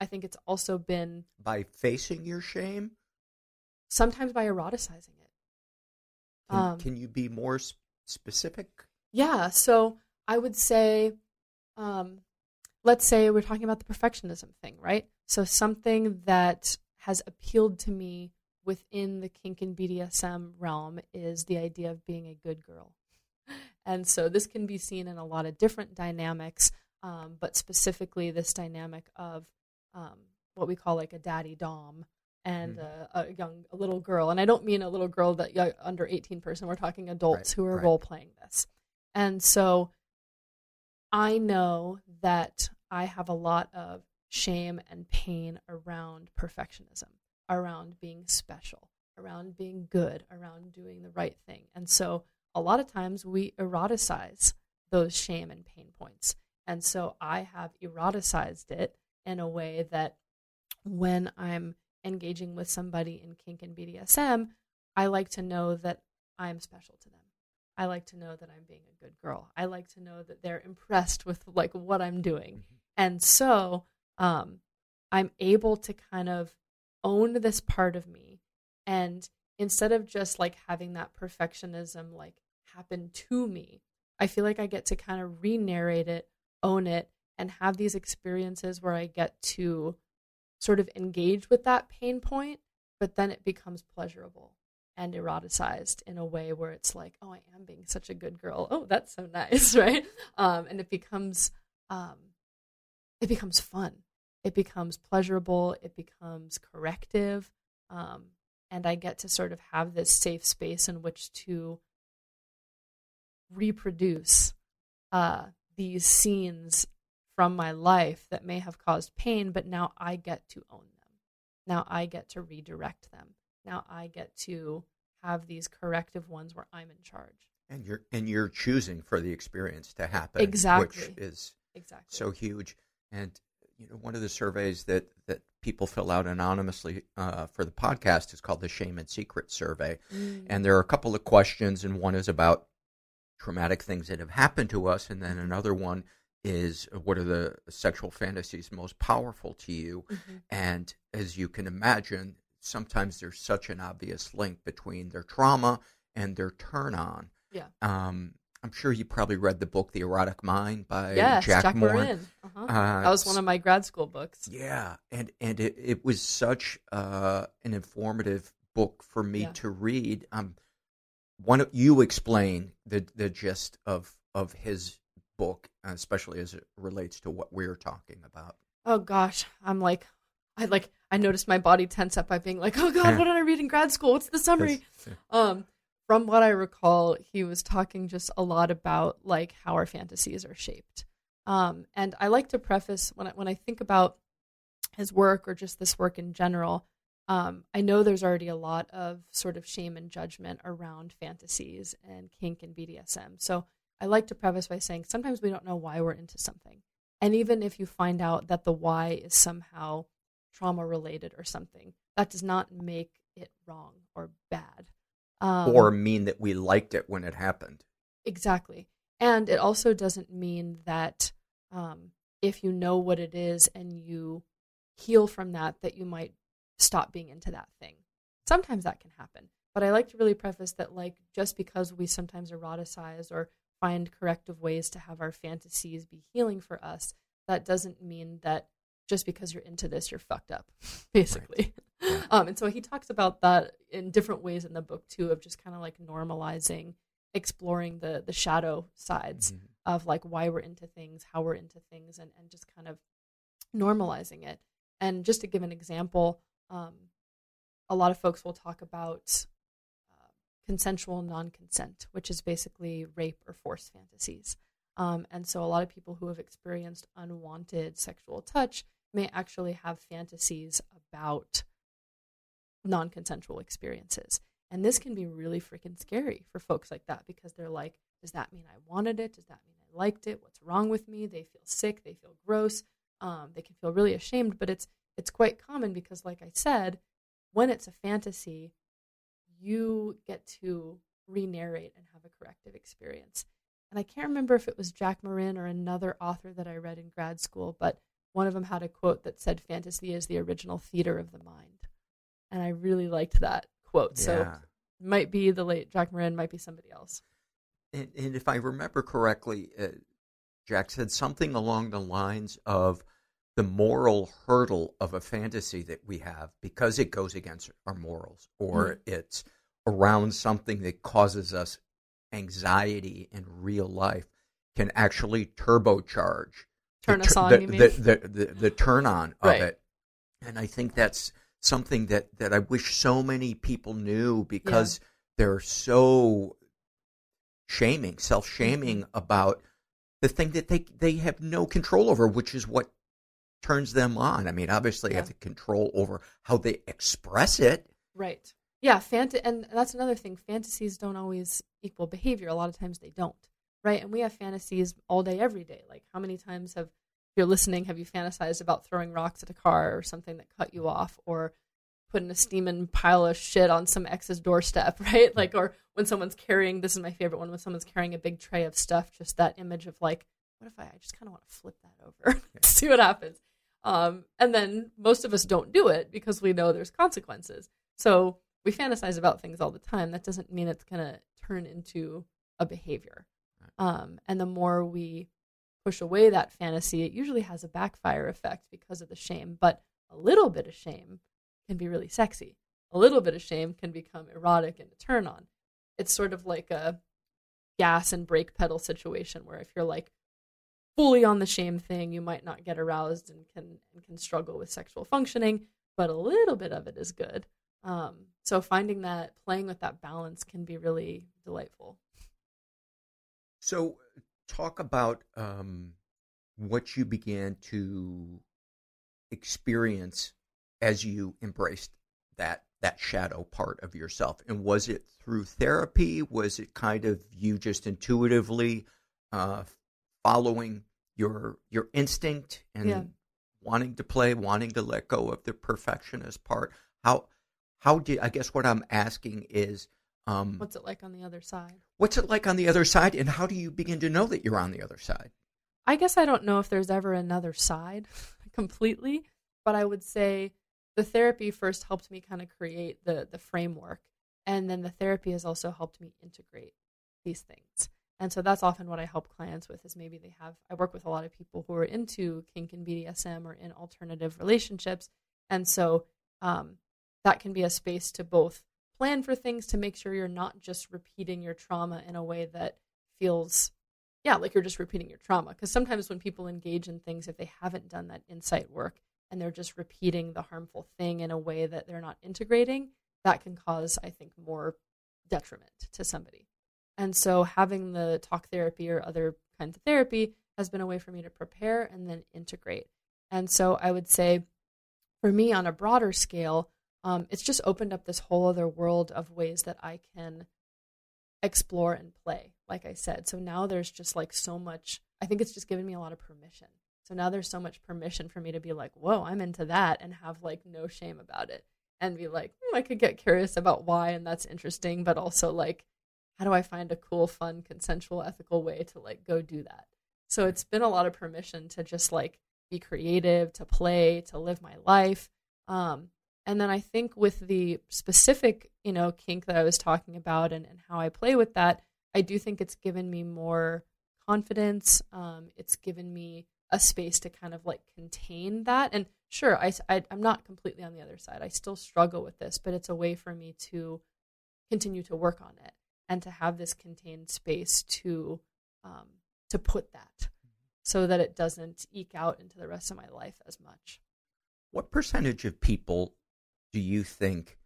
I think it's also been By facing your shame, sometimes by eroticizing it. can, Um, can you be more s- specific? Yeah. So I would say, um, let's say we're talking about the perfectionism thing, right? So something that has appealed to me within the kink and BDSM realm is the idea of being a good girl. And so this can be seen in a lot of different dynamics, um, but specifically this dynamic of um, what we call like a daddy dom and a, a young a little girl. And I don't mean a little girl that young, under 18 person. We're talking adults Right, who are right. role playing this. And so I know that I have a lot of shame and pain around perfectionism, around being special, around being good, around doing the right thing. And so a lot of times we eroticize those shame and pain points. And so I have eroticized it in a way that when I'm engaging with somebody in kink and BDSM, I like to know that I'm special to them. I like to know that I'm being a good girl. I like to know that they're impressed with like what I'm doing. Mm-hmm. And so um, I'm able to kind of own this part of me. And instead of just like having that perfectionism like happen to me, I feel like I get to kind of re narrate it, own it, and have these experiences where I get to sort of engage with that pain point, but then it becomes pleasurable and eroticized in a way where it's like, oh, I am being such a good girl. Oh, that's so nice, right? Um, and it becomes, um, it becomes fun. It becomes pleasurable. It becomes corrective, um, and I get to sort of have this safe space in which to reproduce uh, these scenes from my life that may have caused pain, but now I get to own them. Now I get to redirect them. Now I get to have these corrective ones where I'm in charge. And you're and you're choosing for the experience to happen, Exactly. which is Exactly. so huge. And you know, one of the surveys that that people fill out anonymously uh, for the podcast is called the Shame and Secret Survey. Mm. And there are a couple of questions, and one is about traumatic things that have happened to us, and then another one is uh, what are the sexual fantasies most powerful to you? Mhm. And as you can imagine, sometimes there's such an obvious link between their trauma and their turn on. Yeah. Um, I'm sure you probably read the book The Erotic Mind by yes, Jack, Jack Moore. Morin. Uh-huh. Uh, that was one of my grad school books. Yeah, and and it, it was such uh, an informative book for me Yeah. to read. Um, one of, you explain the the gist of of his book, especially as it relates to what we're talking about. Oh gosh, I'm like, I like, I noticed my body tense up by being like, oh god, what did I read in grad school? What's the summary? Um, from what I recall, he was talking just a lot about like how our fantasies are shaped. Um, and I like to preface when I, when I think about his work or just this work in general. Um, I know there's already a lot of sort of shame and judgment around fantasies and kink and BDSM. So I like to preface by saying sometimes we don't know why we're into something. And even if you find out that the why is somehow trauma related or something, that does not make it wrong or bad. Um, or mean that we liked it when it happened. Exactly. And it also doesn't mean that um, if you know what it is and you heal from that, that you might stop being into that thing. Sometimes that can happen. But I like to really preface that, like, just because we sometimes eroticize or find corrective ways to have our fantasies be healing for us, that doesn't mean that just because you're into this, you're fucked up, basically. Um, and so he talks about that in different ways in the book, too, of just kind of like normalizing exploring the the shadow sides Mhm. of like why we're into things, how we're into things, and and just kind of normalizing it. And just to give an example, um, a lot of folks will talk about uh, consensual non-consent, which is basically rape or force fantasies. Um, and so a lot of people who have experienced unwanted sexual touch may actually have fantasies about non-consensual experiences. And this can be really freaking scary for folks like that because they're like, does that mean I wanted it? Does that mean I liked it? What's wrong with me? They feel sick. They feel gross. Um, they can feel really ashamed. But it's it's quite common because, like I said, when it's a fantasy, you get to re-narrate and have a corrective experience. And I can't remember if it was Jack Morin or another author that I read in grad school, but one of them had a quote that said, "Fantasy is the original theater of the mind," and I really liked that quote. So Yeah. might be the late Jack Morin, might be somebody else. And, and if I remember correctly, uh, Jack said something along the lines of the moral hurdle of a fantasy that we have because it goes against our morals or it's around something that causes us anxiety in real life can actually turbocharge Turn the, us on, the, the, the, the, turn on of it. And I think that's something that, that I wish so many people knew because they're so shaming, self shaming Mm-hmm. about the thing that they they have no control over, which is what turns them on. I mean, obviously, they have the control over how they express it. Right. Yeah, fant- and that's another thing. Fantasies don't always equal behavior. A lot of times they don't. Right? And we have fantasies all day every day. Like how many times have if you're listening, have you fantasized about throwing rocks at a car or something that cut you off or putting a steaming pile of shit on some ex's doorstep, right? Like or when someone's carrying this is my favorite one, when someone's carrying a big tray of stuff, just that image of like, what if I, I just kind of want to flip that over, see what happens. Um, and then most of us don't do it because we know there's consequences. So we fantasize about things all the time. That doesn't mean it's going to turn into a behavior. Um, and the more we push away that fantasy, it usually has a backfire effect because of the shame. But a little bit of shame can be really sexy. A little bit of shame can become erotic and a turn on. It's sort of like a gas and brake pedal situation where if you're like fully on the shame thing, you might not get aroused and can and can struggle with sexual functioning, but a little bit of it is good. Um, so finding that playing with that balance can be really delightful. So, talk about um, what you began to experience as you embraced that that shadow part of yourself. And was it through therapy? Was it kind of you just intuitively uh, following your your instinct and Yeah. wanting to play, wanting to let go of the perfectionist part? How how did I guess what I'm asking is um, What's it like on the other side? What's it like on the other side, and how do you begin to know that you're on the other side? I guess I don't know if there's ever another side completely, but I would say the therapy first helped me kind of create the the framework, and then the therapy has also helped me integrate these things. And so that's often what I help clients with is maybe they have I work with a lot of people who are into kink and BDSM or in alternative relationships, and so um, that can be a space to both plan for things to make sure you're not just repeating your trauma in a way that feels yeah like you're just repeating your trauma. Because sometimes when people engage in things if they haven't done that insight work and they're just repeating the harmful thing in a way that they're not integrating that can cause i think more detriment to somebody. And so having the talk therapy or other kinds of therapy has been a way for me to prepare and then integrate. And so i would say for me on a broader scale um, it's just opened up this whole other world of ways that I can explore and play, like I said. So now there's just like so much, I think it's just given me a lot of permission. So now there's so much permission for me to be like, whoa, I'm into that and have like no shame about it and be like, hmm, I could get curious about why and that's interesting, but also like, how do I find a cool, fun, consensual, ethical way to like go do that? So it's been a lot of permission to just like be creative, to play, to live my life. Um, and then I think with the specific, you know, kink that I was talking about and, and how I play with that, I do think it's given me more confidence. Um, it's given me a space to kind of like contain that. And sure, I, I, I'm not completely on the other side. I still struggle with this, but it's a way for me to continue to work on it and to have this contained space to um, to put that so that it doesn't eke out into the rest of my life as much. What percentage of people do you think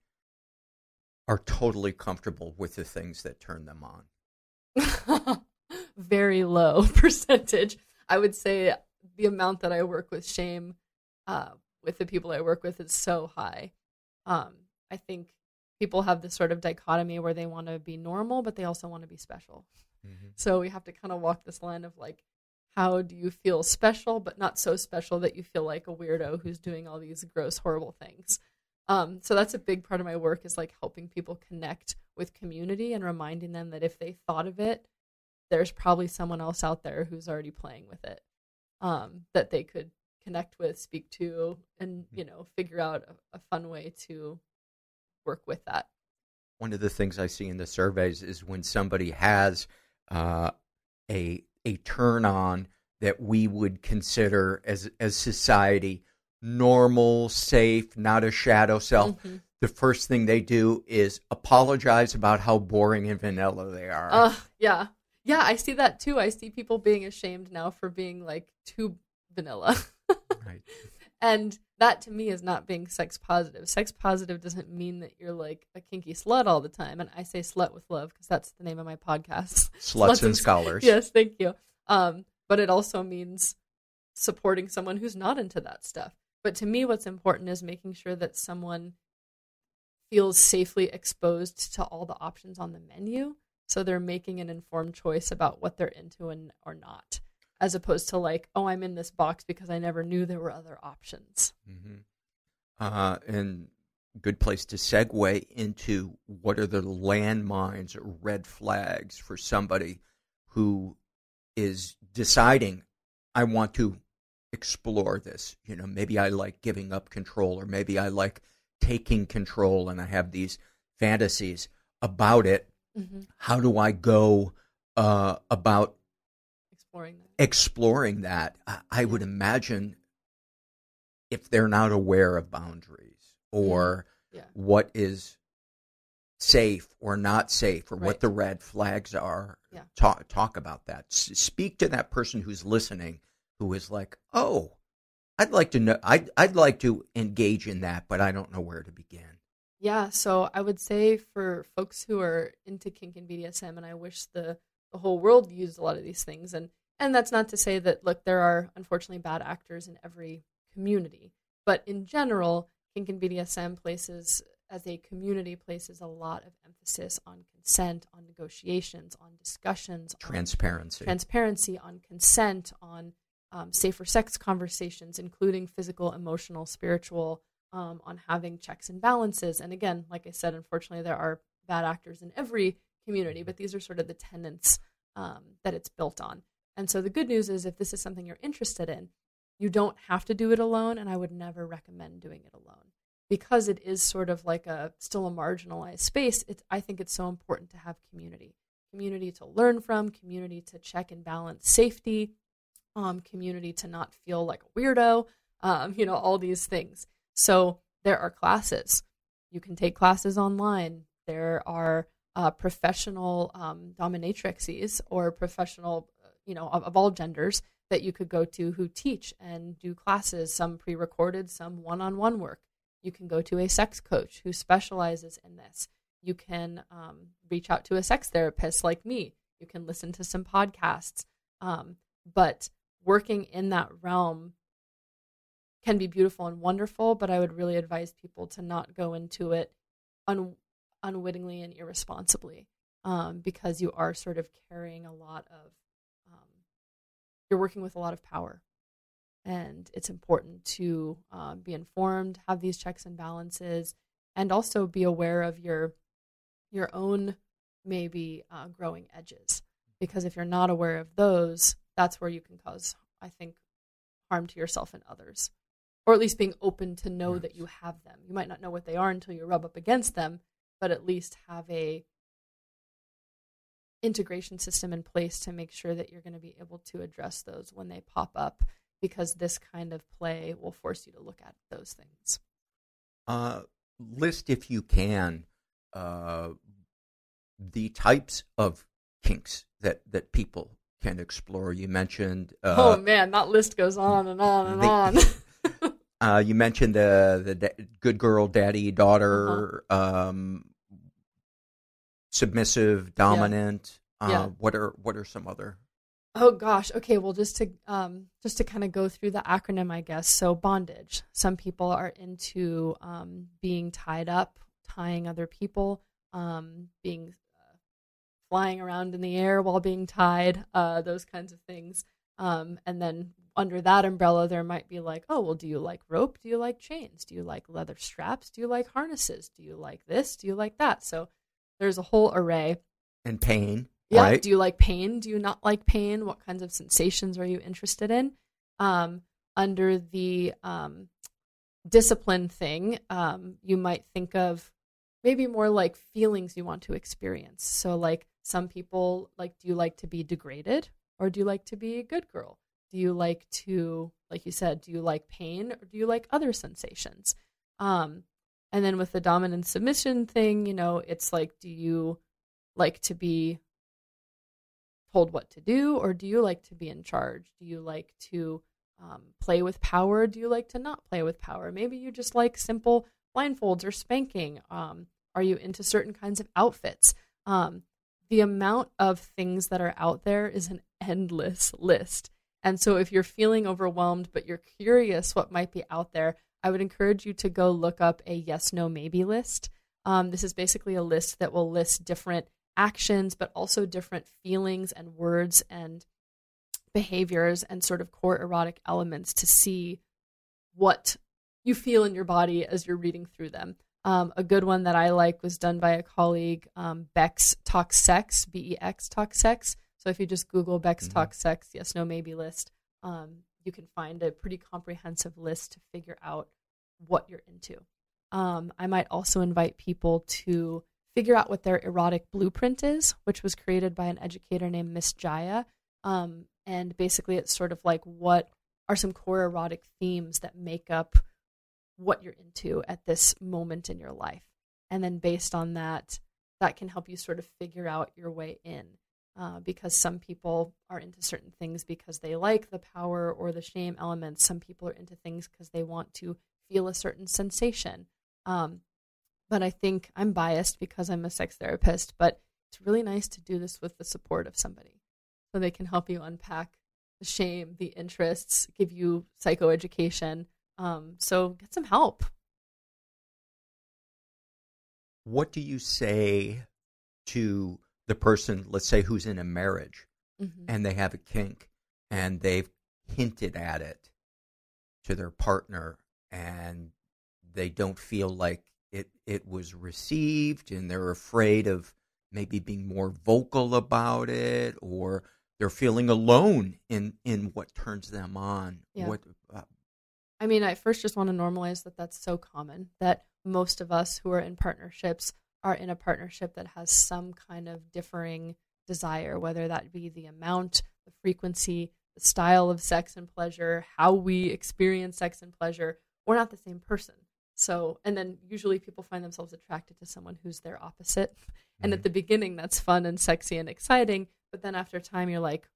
are totally comfortable with the things that turn them on? very low percentage. I would say the amount that I work with shame uh, with the people I work with is so high. Um, I think people have this sort of dichotomy where they want to be normal, but they also want to be special. So we have to kind of walk this line of like, how do you feel special, but not so special that you feel like a weirdo who's doing all these gross, horrible things. Um, so that's a big part of my work is like helping people connect with community and reminding them that if they thought of it, there's probably someone else out there who's already playing with it um, that they could connect with, speak to, and you know figure out a, a fun way to work with that. One of the things I see in the surveys is when somebody has uh, a a turn on that we would consider as as society normal, safe, not a shadow self. Mhm. The first thing they do is apologize about how boring and vanilla they are. Uh, yeah. Yeah, I see that too. I see people being ashamed now for being like too vanilla. Right. And that to me is not being sex positive. Sex positive doesn't mean that you're like a kinky slut all the time. And I say slut with love because that's the name of my podcast. Sluts and Scholars. Yes, thank you. Um, but it also means supporting someone who's not into that stuff. But to me, what's important is making sure that someone feels safely exposed to all the options on the menu. So they're making an informed choice about what they're into and or not, as opposed to like, oh, I'm in this box because I never knew there were other options. hmm Uh, and good place to segue into what are the landmines or red flags for somebody who is deciding, I want to explore this. You know, maybe I like giving up control, or maybe I like taking control, and I have these fantasies about it. Mm-hmm. How do I go uh, about Exploring that. exploring that? I, I would imagine if they're not aware of boundaries or Yeah. what is safe or not safe or what the red flags are, Yeah. talk talk about that. S- speak to that person who's listening, who is like, "Oh, I'd like to know. I'd I'd like to engage in that, but I don't know where to begin." Yeah, so I would say for folks who are into kink and BDSM, and I wish the the whole world used a lot of these things, and and that's not to say that look, there are unfortunately bad actors in every community, but in general, kink and BDSM places as a community places a lot of emphasis on consent, on negotiations, on discussions, on Transparency. transparency on consent on um, safer sex conversations including physical emotional spiritual um, on having checks and balances. And again like i said unfortunately there are bad actors in every community but these are sort of the tenets um, that it's built on. And so the good news is if this is something you're interested in you don't have to do it alone and i would never recommend doing it alone. Because it is sort of like a still a marginalized space it's, i think it's so important to have community. Community to learn from community to check and balance safety um, community to not feel like a weirdo um, you know all these things. So there are classes. You can take classes online. There are uh, professional um, dominatrixes or professional you know of, of all genders that you could go to who teach and do classes some pre-recorded some one-on-one work. You can go to a sex coach who specializes in this. You can um, reach out to a sex therapist like me. You can listen to some podcasts. Um, but working in that realm can be beautiful and wonderful but i would really advise people to not go into it un- unwittingly and irresponsibly um, because you are sort of carrying a lot of um, you're working with a lot of power. And it's important to uh, be informed have these checks and balances and also be aware of your your own maybe uh, growing edges. Because if you're not aware of those that's where you can cause i think harm to yourself and others. Or at least being open to know that you have them. You might not know what they are until you rub up against them but at least have a integration system in place to make sure that you're going to be able to address those when they pop up because this kind of play will force you to look at those things. Uh, list, if you can, uh, the types of kinks that, that people can explore. You mentioned. Uh, oh man that list goes on and on and the- on Uh, you mentioned the the da- good girl, daddy, daughter, Uh-huh. um, submissive, dominant. Uh, Yeah. What are what are some other? Oh gosh. Okay. Well, just to um, just to kind of go through the acronym, I guess. So bondage. Some people are into um, being tied up tying other people, um, being flying around in the air while being tied, uh, those kinds of things. Um, and then under that umbrella, there might be like, oh, well, do you like rope? Do you like chains? Do you like leather straps? Do you like harnesses? Do you like this? Do you like that? So there's a whole array. And pain. Yeah. Right? Do you like pain? Do you not like pain? What kinds of sensations are you interested in? Um, under the um, discipline thing, um, you might think of maybe more like feelings you want to experience. So, like some people, like, do you like to be degraded or do you like to be a good girl? Do you like to, like you said, do you like pain or do you like other sensations? Um, and then with the dominant submission thing, you know, it's like, do you like to be told what to do or do you like to be in charge? Do you like to um, play with power? Do you like to not play with power? Maybe you just like simple blindfolds or spanking. Um, are you into certain kinds of outfits? Um, the amount of things that are out there is an endless list. And so if you're feeling overwhelmed, but you're curious what might be out there, I would encourage you to go look up a yes, no, maybe list. Um, this is basically a list that will list different actions, but also different feelings and words and behaviors and sort of core erotic elements to see what you feel in your body as you're reading through them. Um, a good one that I like was done by a colleague, um, Bex Talk Sex, B E X Talk Sex. So if you just Google Bex Talk Sex, yes, no, maybe list, um, you can find a pretty comprehensive list to figure out what you're into. Um, I might also invite people to figure out what their erotic blueprint is, which was created by an educator named Miss Jaiya. Um, and basically, it's sort of like what are some core erotic themes that make up what you're into at this moment in your life. And then based on that, that can help you sort of figure out your way in. Uh, because some people are into certain things because they like the power or the shame elements. Some people are into things because they want to feel a certain sensation. Um, but I think I'm biased because I'm a sex therapist, but it's really nice to do this with the support of somebody so they can help you unpack the shame, the interests, give you psychoeducation. Um, so get some help. What do you say to the person, let's say, who's in a marriage Mm-hmm. and they have a kink and they've hinted at it to their partner and they don't feel like it it was received and they're afraid of maybe being more vocal about it or they're feeling alone in in what turns them on Yeah. what uh, I mean, I first just want to normalize that that's so common that most of us who are in partnerships are in a partnership that has some kind of differing desire, whether that be the amount, the frequency, the style of sex and pleasure, how we experience sex and pleasure. We're not the same person. So, and then usually people find themselves attracted to someone who's their opposite. And at the beginning, that's fun and sexy and exciting. But then after time, you're like,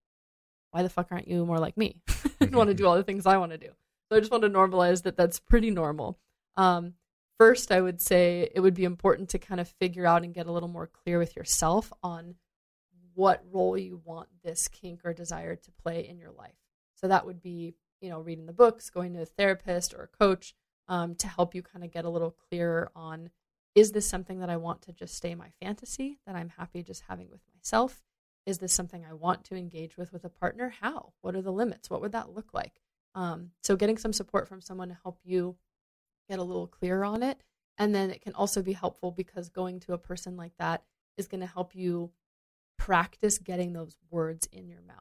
why the fuck aren't you more like me? I want to do all the things I want to do. So I just want to normalize that that's pretty normal. Um, first, I would say it would be important to kind of figure out and get a little more clear with yourself on what role you want this kink or desire to play in your life. So that would be, you know, reading the books, going to a therapist or a coach um, to help you kind of get a little clearer on is this something that I want to just stay my fantasy that I'm happy just having with myself? Is this something I want to engage with with a partner? How? What are the limits? What would that look like? Um, so getting some support from someone to help you get a little clearer on it. And then it can also be helpful because going to a person like that is going to help you practice getting those words in your mouth.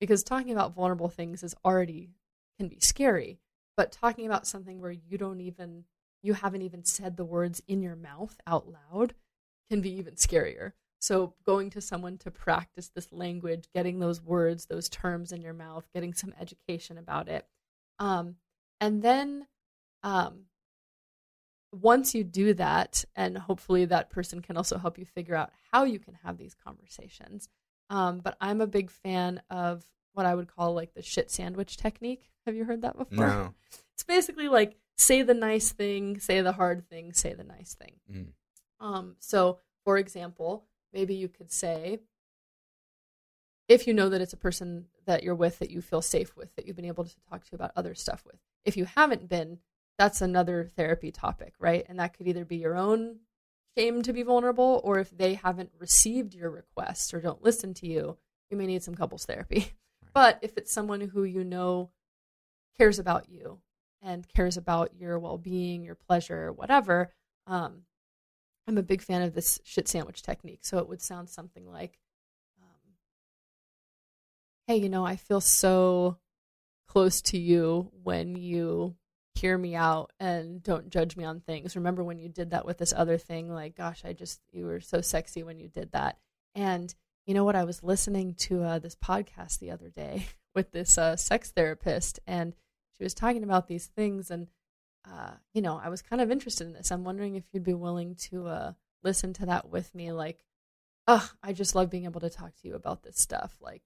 Because talking about vulnerable things is already can be scary, but talking about something where you don't even you haven't even said the words in your mouth out loud can be even scarier. So going to someone to practice this language, getting those words, those terms in your mouth, getting some education about it. Um, and then um, once you do that, and hopefully that person can also help you figure out how you can have these conversations. Um, but I'm a big fan of what I would call like the shit sandwich technique. Have you heard that before? no It's basically like say the nice thing, say the hard thing, say the nice thing. Mm. Um, so, for example, maybe you could say, if you know that it's a person that you're with that you feel safe with, that you've been able to talk to about other stuff with. If you haven't been, that's another therapy topic, right? And that could either be your own shame to be vulnerable or if they haven't received your request or don't listen to you, you may need some couples therapy. But if it's someone who you know cares about you and cares about your well-being, your pleasure, whatever, um, I'm a big fan of this shit sandwich technique. So it would sound something like, um, "Hey, you know, I feel so close to you when you hear me out and don't judge me on things. Remember when you did that with this other thing? Like, gosh, I just you were so sexy when you did that." And you know what? I was listening to uh, this podcast the other day with this uh, sex therapist, and she was talking about these things. And, uh, you know, I was kind of interested in this. I'm wondering if you'd be willing to uh, listen to that with me. Like, oh, I just love being able to talk to you about this stuff. Like,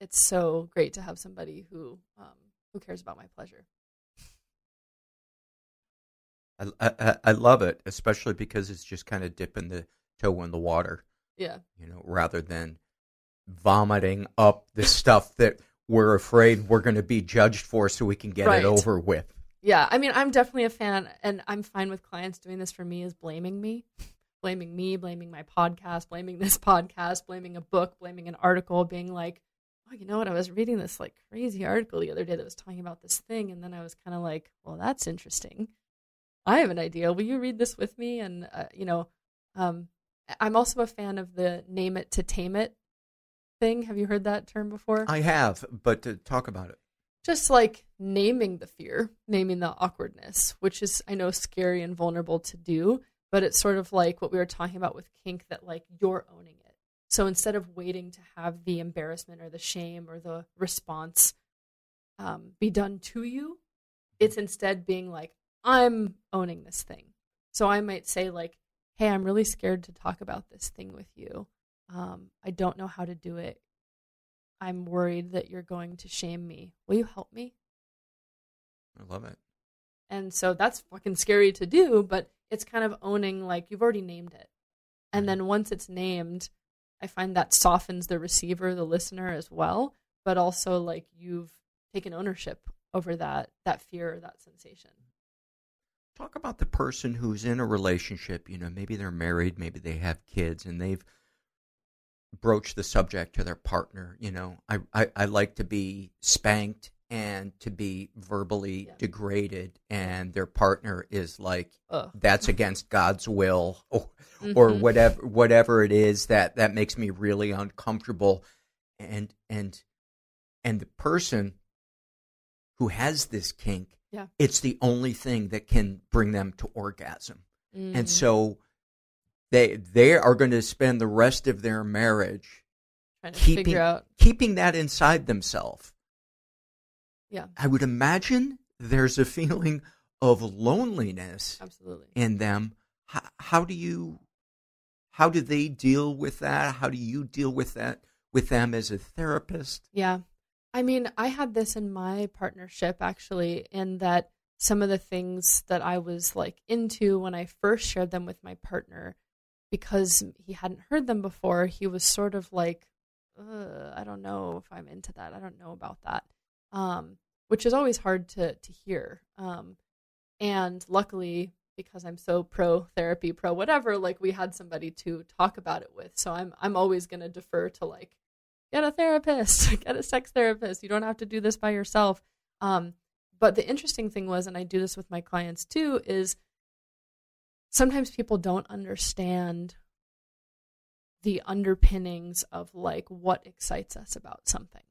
it's so great to have somebody who um, who cares about my pleasure. I, I, I love it, especially because it's just kind of dipping the toe in the water. Yeah. You know, rather than vomiting up the stuff that we're afraid we're going to be judged for so we can get Right. it over with. Yeah, I mean, I'm definitely a fan, and I'm fine with clients doing this for me is blaming me, blaming me, blaming my podcast, blaming this podcast, blaming a book, blaming an article, being like, oh, you know what? I was reading this like crazy article the other day that was talking about this thing, and then I was kind of like, well, that's interesting. I have an idea. Will you read this with me? And uh, you know, um, I'm also a fan of the name it to tame it thing. Have you heard that term before? I have, but to talk about it. just like naming the fear, naming the awkwardness, which is I know scary and vulnerable to do, but it's sort of like what we were talking about with kink that like you're owning it. So instead of waiting to have the embarrassment or the shame or the response um, be done to you, it's instead being like I'm owning this thing. So I might say like, "Hey, I'm really scared to talk about this thing with you. Um, I don't know how to do it. I'm worried that you're going to shame me. Will you help me? I love it. And so that's fucking scary to do, but it's kind of owning like you've already named it. And then once it's named, I find that softens the receiver, the listener as well, but also like you've taken ownership over that that fear or that sensation. Talk about the person who's in a relationship, you know, maybe they're married, maybe they have kids, and they've broached the subject to their partner. You know, I, I, I like to be spanked and to be verbally Yeah. degraded, and their partner is like, Ugh. that's against God's will, or, or Mhm. whatever whatever it is that that makes me really uncomfortable, and and and the person who has this kink Yeah. it's the only thing that can bring them to orgasm. Mm. And so they they are going to spend the rest of their marriage trying to keeping figure out keeping that inside themselves. Yeah. I would imagine there's a feeling of loneliness absolutely. in them. How, how do you how do they deal with that? How do you deal with that with them as a therapist? Yeah. I mean, I had this in my partnership actually, in that some of the things that I was like into when I first shared them with my partner, because he hadn't heard them before, he was sort of like, Ugh, I don't know if I'm into that. I don't know about that. Um, which is always hard to, to hear. Um, and luckily, because I'm so pro therapy, pro whatever, like we had somebody to talk about it with. So I'm I'm always gonna defer to like get a therapist, get a sex therapist. You don't have to do this by yourself. Um, but the interesting thing was, and I do this with my clients too, is sometimes people don't understand the underpinnings of like what excites us about something.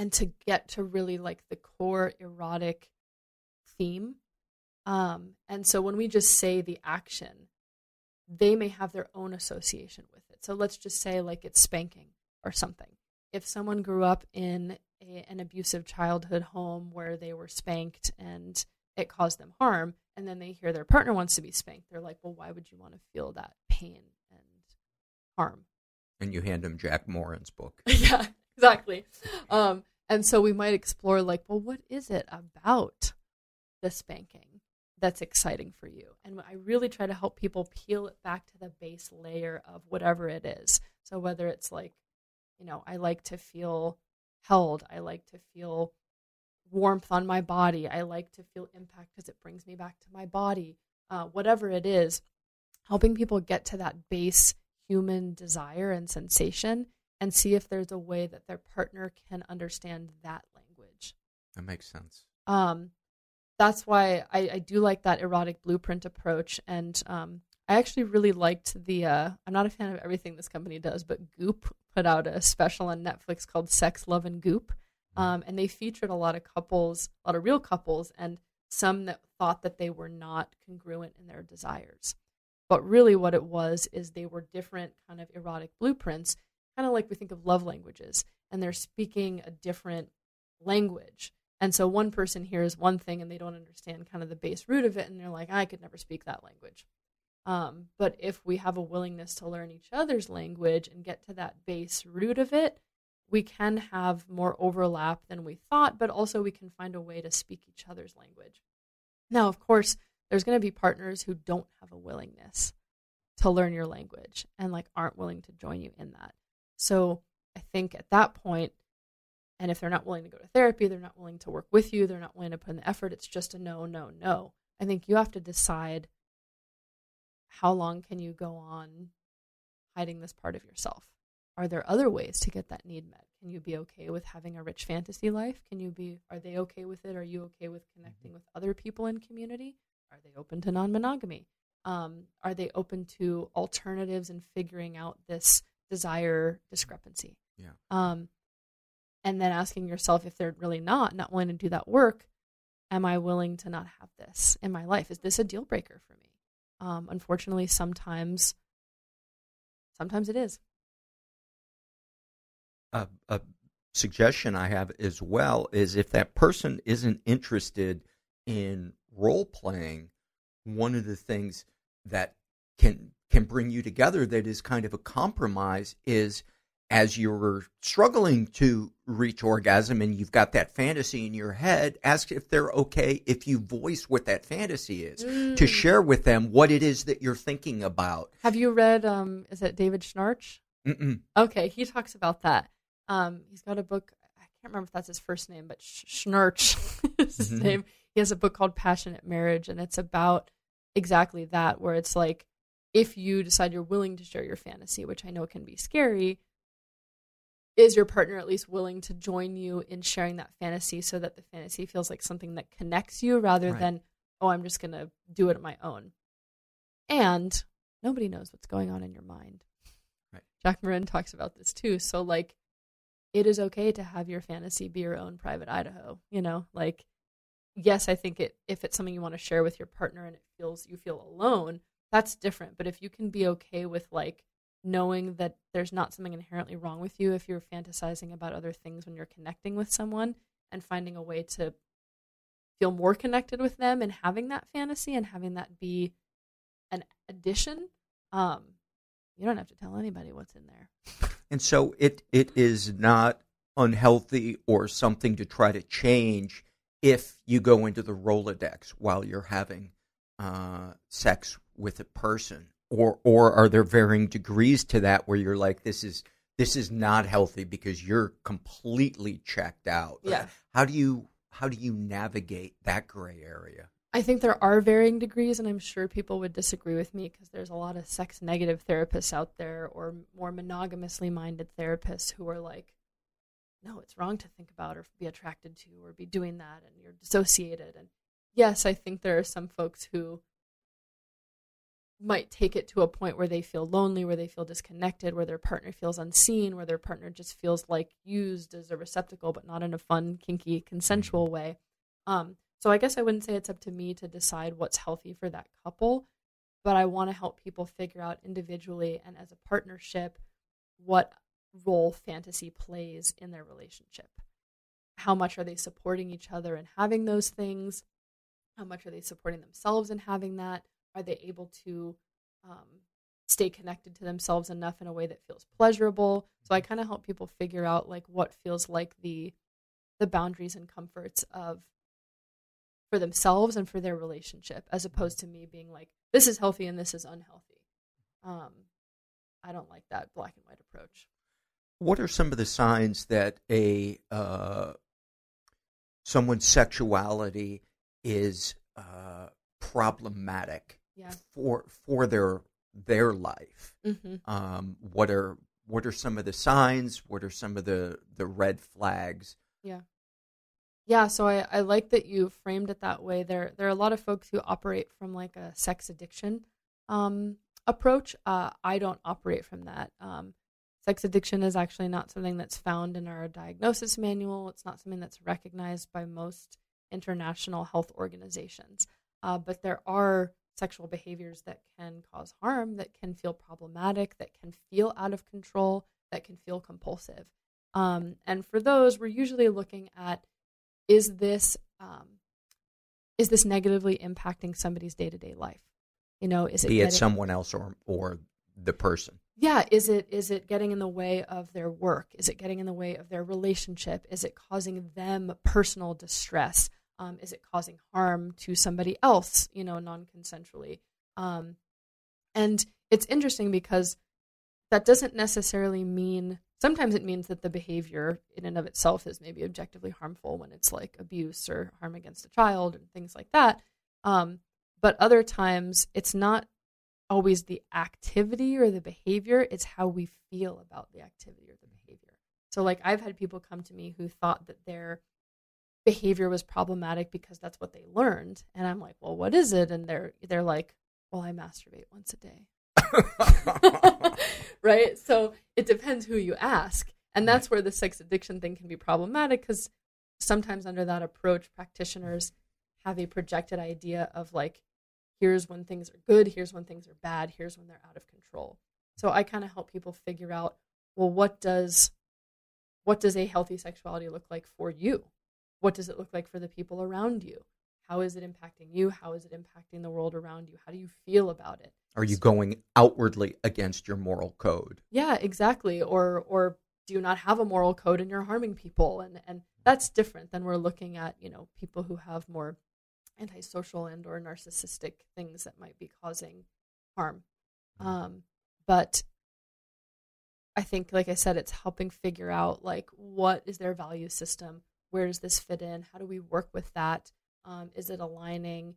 And to get to really like the core erotic theme. Um, and so when we just say the action, they may have their own association with it. So let's just say like it's spanking or something. If someone grew up in a, an abusive childhood home where they were spanked and it caused them harm, and then they hear their partner wants to be spanked, they're like, well, why would you want to feel that pain and harm? And you hand them Jack Morin's book. yeah, exactly. Um, and so we might explore like, well, what is it about the spanking that's exciting for you? And I really try to help people peel it back to the base layer of whatever it is. So whether it's like, you know, I like to feel held, I like to feel warmth on my body, I like to feel impact because it brings me back to my body. Uh, whatever it is, helping people get to that base human desire and sensation and see if there's a way that their partner can understand that language. That makes sense. Um, that's why I, I do like that erotic blueprint approach. And um, I actually really liked the. Uh, I'm not a fan of everything this company does, but Goop put out a special on Netflix called Sex, Love, and Goop. Um, and they featured a lot of couples, a lot of real couples, and some that thought that they were not congruent in their desires. But really, what it was is they were different kind of erotic blueprints, kind of like we think of love languages, and they're speaking a different language. And so one person hears one thing and they don't understand kind of the base root of it, and they're like, I could never speak that language. Um, but if we have a willingness to learn each other's language and get to that base root of it, we can have more overlap than we thought, but also we can find a way to speak each other's language. Now, of course, there's going to be partners who don't have a willingness to learn your language and like aren't willing to join you in that. So I think at that point, and if they're not willing to go to therapy, they're not willing to work with you, they're not willing to put in the effort, it's just a no, no, no. I think you have to decide how long can you go on hiding this part of yourself? Are there other ways to get that need met? Can you be okay with having a rich fantasy life? Can you be are they okay with it? Are you okay with connecting with other people in community? Are they open to non-monogamy? Um, are they open to alternatives and figuring out this desire discrepancy? Yeah. Um, and then asking yourself if they're really not not willing to do that work, am I willing to not have this in my life? Is this a deal breaker for me? Um, unfortunately, sometimes, sometimes it is. a, a suggestion I have as well is if that person isn't interested in role playing, one of the things that can can bring you together that is kind of a compromise is as you're struggling to reach orgasm and you've got that fantasy in your head, ask if they're okay if you voice what that fantasy is to share with them what it is that you're thinking about. Have you read? Um, is it David Schnarch? Mm-mm. Okay, he talks about that. Um, he's got a book. I can't remember if that's his first name, but Sch- Schnarch is his Mhm. name. He has a book called Passionate Marriage, and it's about exactly that, where it's like if you decide you're willing to share your fantasy, which I know can be scary, is your partner at least willing to join you in sharing that fantasy so that the fantasy feels like something that connects you rather Right. than, oh, I'm just going to do it on my own. And nobody knows what's going on in your mind. Right. Jack Morin talks about this too. So, like, it is okay to have your fantasy be your own private Idaho. You know, like, yes, I think it if it's something you want to share with your partner and it feels you feel alone, that's different. But if you can be okay with like knowing that there's not something inherently wrong with you if you're fantasizing about other things when you're connecting with someone and finding a way to feel more connected with them and having that fantasy and having that be an addition um you don't have to tell anybody what's in there And so it it is not unhealthy or something to try to change if you go into the Rolodex while you're having uh, sex with a person, or or are there varying degrees to that where you're like this is this is not healthy because you're completely checked out. Yeah. How do you how do you navigate that gray area? I think there are varying degrees, and I'm sure people would disagree with me because there's a lot of sex negative therapists out there or more monogamously minded therapists who are like, no, it's wrong to think about or be attracted to or be doing that, and you're dissociated. And yes, I think there are some folks who might take it to a point where they feel lonely, where they feel disconnected, where their partner feels unseen, where their partner just feels like used as a receptacle, but not in a fun, kinky, consensual way. Um, so I guess I wouldn't say it's up to me to decide what's healthy for that couple, but I want to help people figure out individually and as a partnership what role fantasy plays in their relationship. How much are they supporting each other and having those things? How much are they supporting themselves in having that? Are they able to um, stay connected to themselves enough in a way that feels pleasurable? So I kind of help people figure out like what feels like the the boundaries and comforts of for themselves and for their relationship as opposed to me being like this is healthy and this is unhealthy um i don't like that black and white approach What are some of the signs that a uh, someone's sexuality is uh, problematic Yeah. for for their their life. hmm Um, what are what are some of the signs? What are some of the the red flags? Yeah. Yeah, so I, I like that you framed it that way. There there are a lot of folks who operate from like a sex addiction um, approach. Uh, I don't operate from that. Um, sex addiction is actually not something that's found in our diagnosis manual. It's not something that's recognized by most international health organizations. Uh, but there are sexual behaviors that can cause harm, that can feel problematic, that can feel out of control, that can feel compulsive. Um, and for those, we're usually looking at is this um, is this negatively impacting somebody's day to day life? You know, is it Be it getting- someone else or or the person. yeah is it is it getting in the way of their work is it getting in the way of their relationship is it causing them personal distress um, is it causing harm to somebody else you know non-consensually? Um, and it's interesting because that doesn't necessarily mean sometimes it means that the behavior in and of itself is maybe objectively harmful when it's like abuse or harm against a child and things like that. Um, but other times it's not always the activity or the behavior it's how we feel about the activity or the behavior. So like i've had people come to me who thought that their behavior was problematic because that's what they learned. And i'm like well what is it? And they're they're like well i masturbate once a day. Right? So it depends who you ask. And that's where the sex addiction thing can be problematic because sometimes under that approach practitioners have a projected idea of like here's when things are good here's when things are bad here's when they're out of control. So i kind of help people figure out well what does what does a healthy sexuality look like for you what does it look like for the people around you? How is it impacting you? How is it impacting the world around you? How do you feel about it? Are you going outwardly against your moral code? yeah exactly or or do you not have a moral code and you're harming people? And and that's different than we're looking at you know people who have more antisocial and or narcissistic things that might be causing harm. Um but i think like i said it's helping figure out like what is their value system where does this fit in? How do we work with that? Um, is it aligning?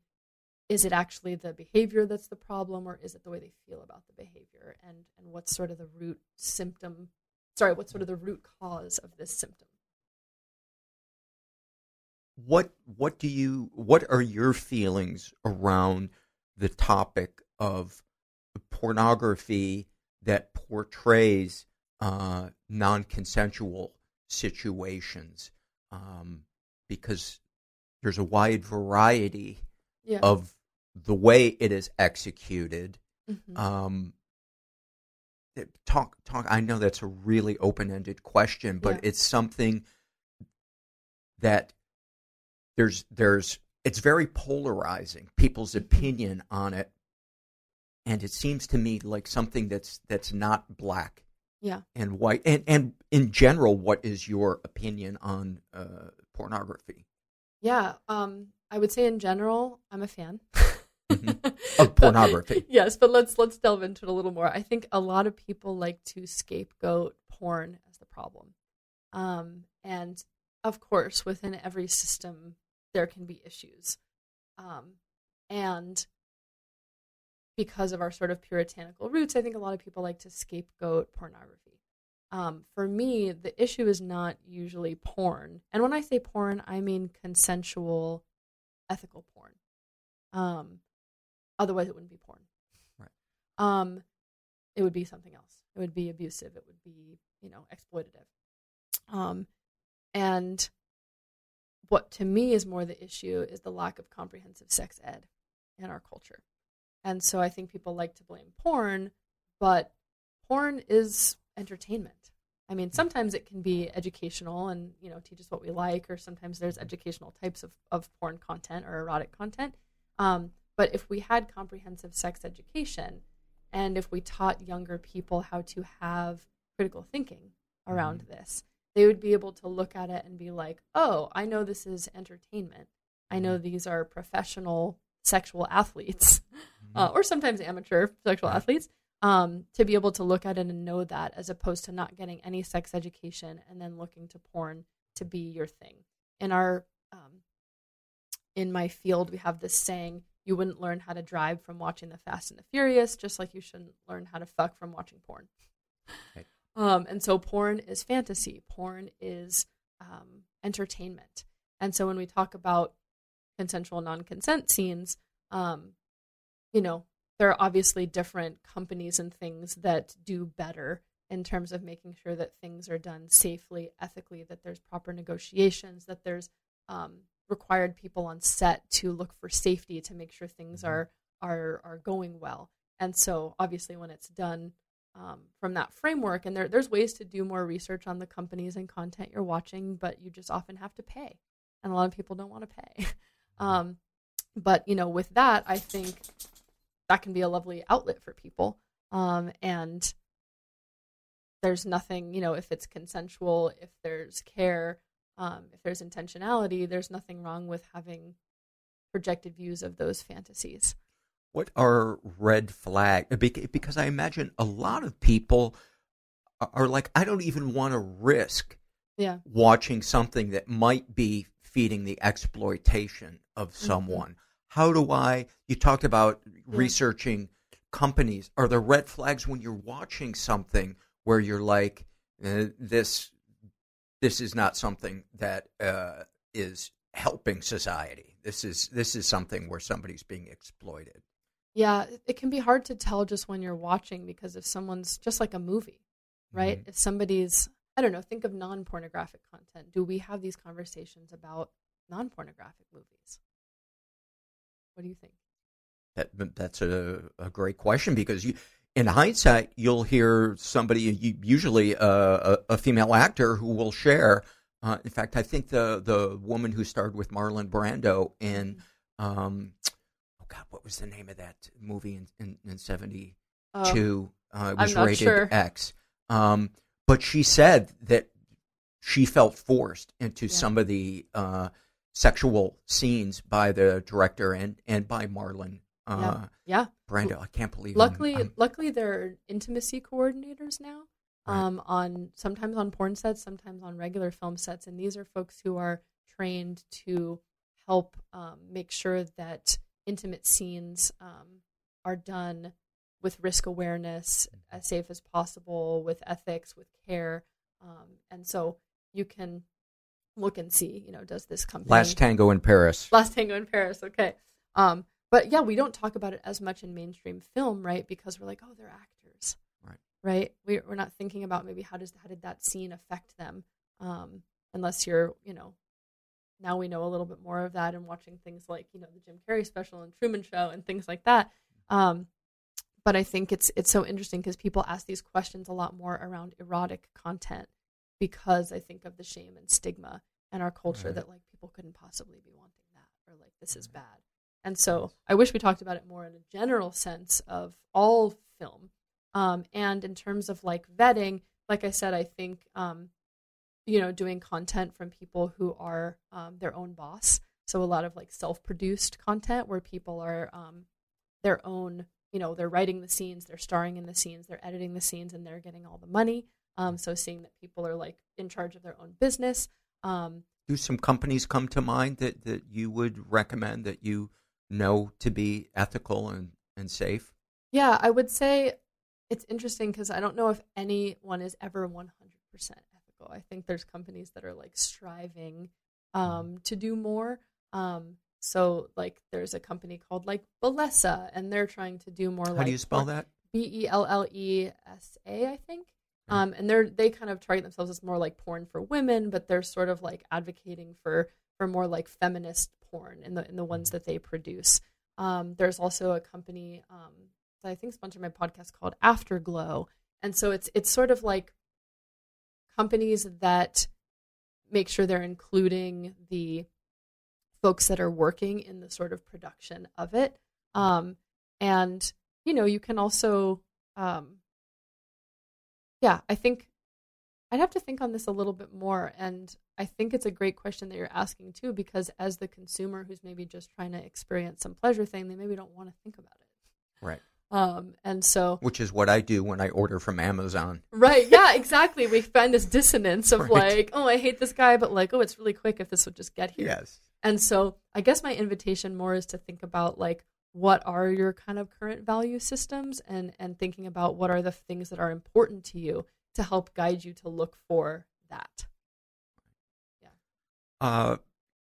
Is it actually the behavior that's the problem or is it the way they feel about the behavior? And and what's sort of the root symptom sorry what's sort of the root cause of this symptom? What what do you what are your feelings around the topic of pornography that portrays uh, non-consensual situations? Um, because there's a wide variety yeah of the way it is executed. Mhm. Um, talk talk. I know that's a really open-ended question, but Yeah. it's something that there's there's it's very polarizing. People's opinion on it, and it seems to me like something that's that's not black yeah and white. And and in general, what is your opinion on uh, pornography? yeah um i would say in general i'm a fan Mhm. Of pornography. yes but let's let's delve into it a little more i think a lot of people like to scapegoat porn as the problem um and of course within every system there can be issues um and because of our sort of puritanical roots i think a lot of people like to scapegoat pornography um, for me, the issue is not usually porn. And when I say porn, I mean consensual, ethical porn. Um, otherwise, it wouldn't be porn. Right. Um, it would be something else. It would be abusive. It would be, you know, exploitative. Um, and what to me is more the issue is the lack of comprehensive sex ed in our culture. And so I think people like to blame porn, but porn is entertainment. I mean, sometimes it can be educational and, you know, teach us what we like, or sometimes there's educational types of, of porn content or erotic content. Um, but if we had comprehensive sex education and if we taught younger people how to have critical thinking around this, they would be able to look at it and be like, oh, I know this is entertainment. I know these are professional sexual athletes, uh, or sometimes amateur sexual athletes um, to be able to look at it and know that as opposed to not getting any sex education and then looking to porn to be your thing. In our um, in my field, we have this saying: you wouldn't learn how to drive from watching the Fast and the Furious, just like you shouldn't learn how to fuck from watching porn. Right. Um, and so porn is fantasy. Porn is um, entertainment. And so when we talk about consensual non-consent scenes, um, you know, there are obviously different companies and things that do better in terms of making sure that things are done safely, ethically, that there's proper negotiations, that there's um, required people on set to look for safety to make sure things are are are going well. And so, obviously, when it's done um, from that framework, and there, there's ways to do more research on the companies and content you're watching, but you just often have to pay, and a lot of people don't want to pay. Um, but you know, with that, I think that can be a lovely outlet for people. Um, and there's nothing, you know, if it's consensual, if there's care, um, if there's intentionality, there's nothing wrong with having projected views of those fantasies. What are red flag? Because I imagine a lot of people are- are like, I don't even want to risk Yeah. watching something that might be feeding the exploitation of someone. How do I? You talked about researching companies. Are there red flags when you're watching something where you're like, uh, this, this is not something that uh, is helping society. This is this is something where somebody's being exploited. Yeah, it- it can be hard to tell just when you're watching because if someone's just like a movie, right? If somebody's, I don't know, think of non pornographic content. Do we have these conversations about non pornographic movies? What do you think? That that's a, a great question because you, in hindsight, you'll hear somebody, usually a, a, a female actor, who will share. Uh, in fact, I think the the woman who starred with Marlon Brando in, um, oh God, what was the name of that movie in in, in seventy two? uh, it I'm was rated sure. X. Um, but she said that she felt forced into Yeah. some of the uh, sexual scenes by the director and and by Marlon uh, yeah. Brando. I can't believe. I'm- Luckily, I'm- luckily, there are intimacy coordinators now. Right. Um, on sometimes on porn sets, sometimes on regular film sets, and these are folks who are trained to help um, make sure that intimate scenes um, are done with risk awareness, as safe as possible, with ethics, with care, um, and so you can look and see, you know, does this company Last Tango in Paris. Last Tango in Paris. Okay. Um, but yeah, we don't talk about it as much in mainstream film, right? Because we're like, oh, they're actors, Right. Right. We, we're not thinking about maybe how does how did that scene affect them, um, unless you're, you know, now we know a little bit more of that and watching things like you know the Jim Carrey special and Truman Show and things like that. Um, but I think it's it's so interesting because people ask these questions a lot more around erotic content because I think of the shame and stigma in our culture Right. that like people couldn't possibly be wanting that or like this is bad. And so I wish we talked about it more in a general sense of all film. Um, and in terms of like vetting, like I said, I think um, you know doing content from people who are um, their own boss. So a lot of like self-produced content where people are um, their own you know they're writing the scenes they're starring in the scenes they're editing the scenes and they're getting all the money um, so seeing that people are like in charge of their own business um, Do some companies come to mind that, that you would recommend that you know to be ethical and, and safe? yeah i would say it's interesting because i don't know if anyone is ever 100% ethical i think there's companies that are like striving um, to do more um, so like there's a company called like Bellesa and they're trying to do more How like do you spell that? B E L L E S A, I think. Um, and they're they kind of target themselves as more like porn for women, but they're sort of like advocating for for more like feminist porn in the in the ones that they produce. Um, there's also a company um, that I think sponsored my podcast called Afterglow, and so it's it's sort of like companies that make sure they're including the folks that are working in the sort of production of it. Um, and you know, you can also, um, yeah, I think I'd have to think on this a little bit more. And I think it's a great question that you're asking too, because as the consumer who's maybe just trying to experience some pleasure thing, they maybe don't want to think about it. Right. Um, and so, Which is what I do when I order from Amazon. right, yeah, exactly. We find this dissonance of Right. like, oh, I hate this guy, but like, oh, it's really quick if this would just get here. Yes. And so I guess my invitation more is to think about like what are your kind of current value systems and and thinking about what are the things that are important to you to help guide you to look for that. Uh,